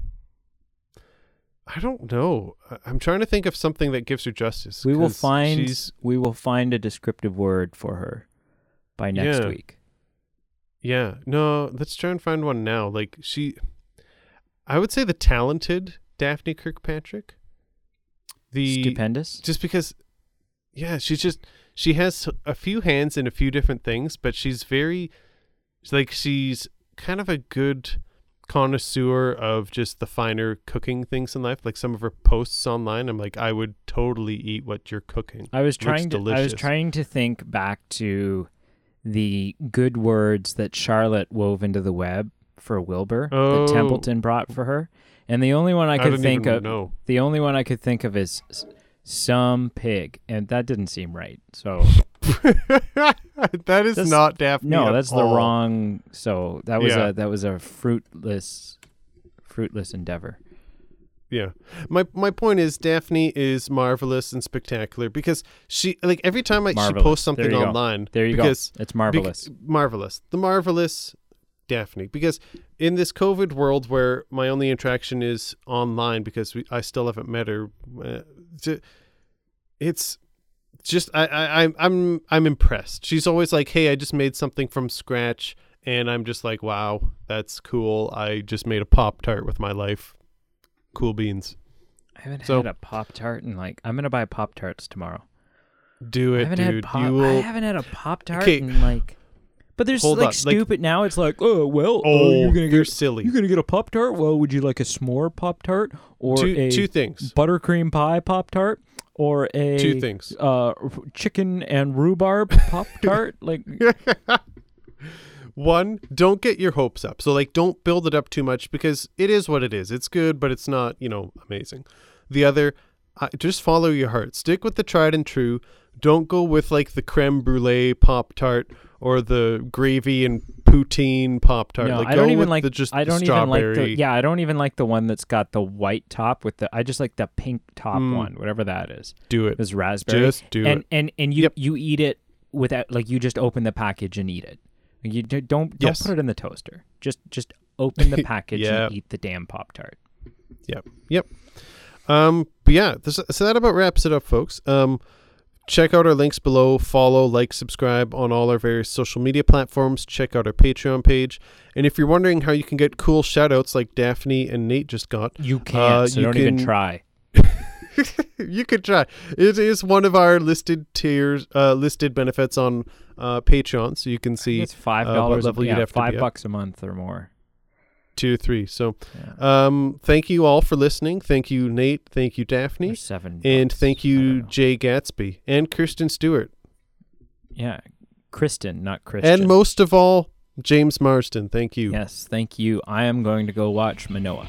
I don't know. I'm trying to think of something that gives her justice. We will find She's, we will find a descriptive word for her by next Yeah. week. yeah. No, let's try and find one now. Like she, I would say the talented Daphne Kirkpatrick. The Stupendous. just because yeah she's just she has a few hands in a few different things but she's very like she's kind of a good connoisseur of just the finer cooking things in life like some of her posts online i'm like i would totally eat what you're cooking I was trying to I was trying to think back to the good words that Charlotte wove into the web for Wilbur Oh. that Templeton brought for her. And the only one I I could don't think of know. the only one I could think of is some pig and that didn't seem right. So that is That's- not daphne no, at that's the wrong so that was Yeah. a that was a fruitless fruitless endeavor. Yeah. My my point is Daphne is marvelous and spectacular because she like every time like she posts There something go. online There you because go. It's marvelous. marvelous. The marvelous Daphne. Because in this COVID world where my only interaction is online because we, I still haven't met her, uh, it's just I, I I'm I'm I'm impressed. She's always like, "Hey, I just made something from scratch," and I'm just like, "Wow, that's cool. I just made a pop tart with my life. Cool beans. I haven't so- had a Pop Tart and like I'm gonna buy Pop Tarts tomorrow. Do I it, haven't dude. had pop. you I haven't had a Pop Tart Okay. in like. But there's Hold like on, like- stupid now. It's like, oh well, Oh, oh you're gonna you're get silly. you're gonna get a Pop Tart. Well, would you like a s'more Pop Tart or Two a two things. buttercream pie Pop Tart or a Two things. uh chicken and rhubarb Pop Tart? like One, don't get your hopes up. So like don't build it up too much because it is what it is. It's good, but it's not, you know, amazing. The other, uh, just follow your heart. Stick with the tried and true. Don't go with like the creme brulee pop tart or the gravy and poutine pop tart. no, like, I don't even with like the just I don't even like strawberry. the yeah. I don't even like the one that's got the white top with the. I just like the pink top Mm. one, whatever that is. Do it. It's raspberry. Just do and it. and and you Yep. you eat it without like you just open the package and eat it. You don't don't Yes. put it in the toaster. Just just open the package Yeah. and eat the damn pop tart. Yep. Yep. Um, but yeah, this, so that about wraps it up, folks. Um, check out our links below. Follow, like, subscribe on all our various social media platforms. Check out our Patreon page. And if you're wondering how you can get cool shout outs like Daphne and Nate just got, You can't. so you don't even can- try. you could try. It is one of our listed tiers, uh, listed benefits on uh, Patreon, so you can see It's five uh, dollars. level yeah, you'd have five bucks a month or more. Two three. So, Yeah. um, thank you all for listening. Thank you, Nate. Thank you, Daphne. seven. And thank you. Jay Gatsby and Kristen Stewart. Yeah, Kristen, not Kristen. And most of all, James Marsden. Thank you. Yes, thank you. I am going to go watch Manoa.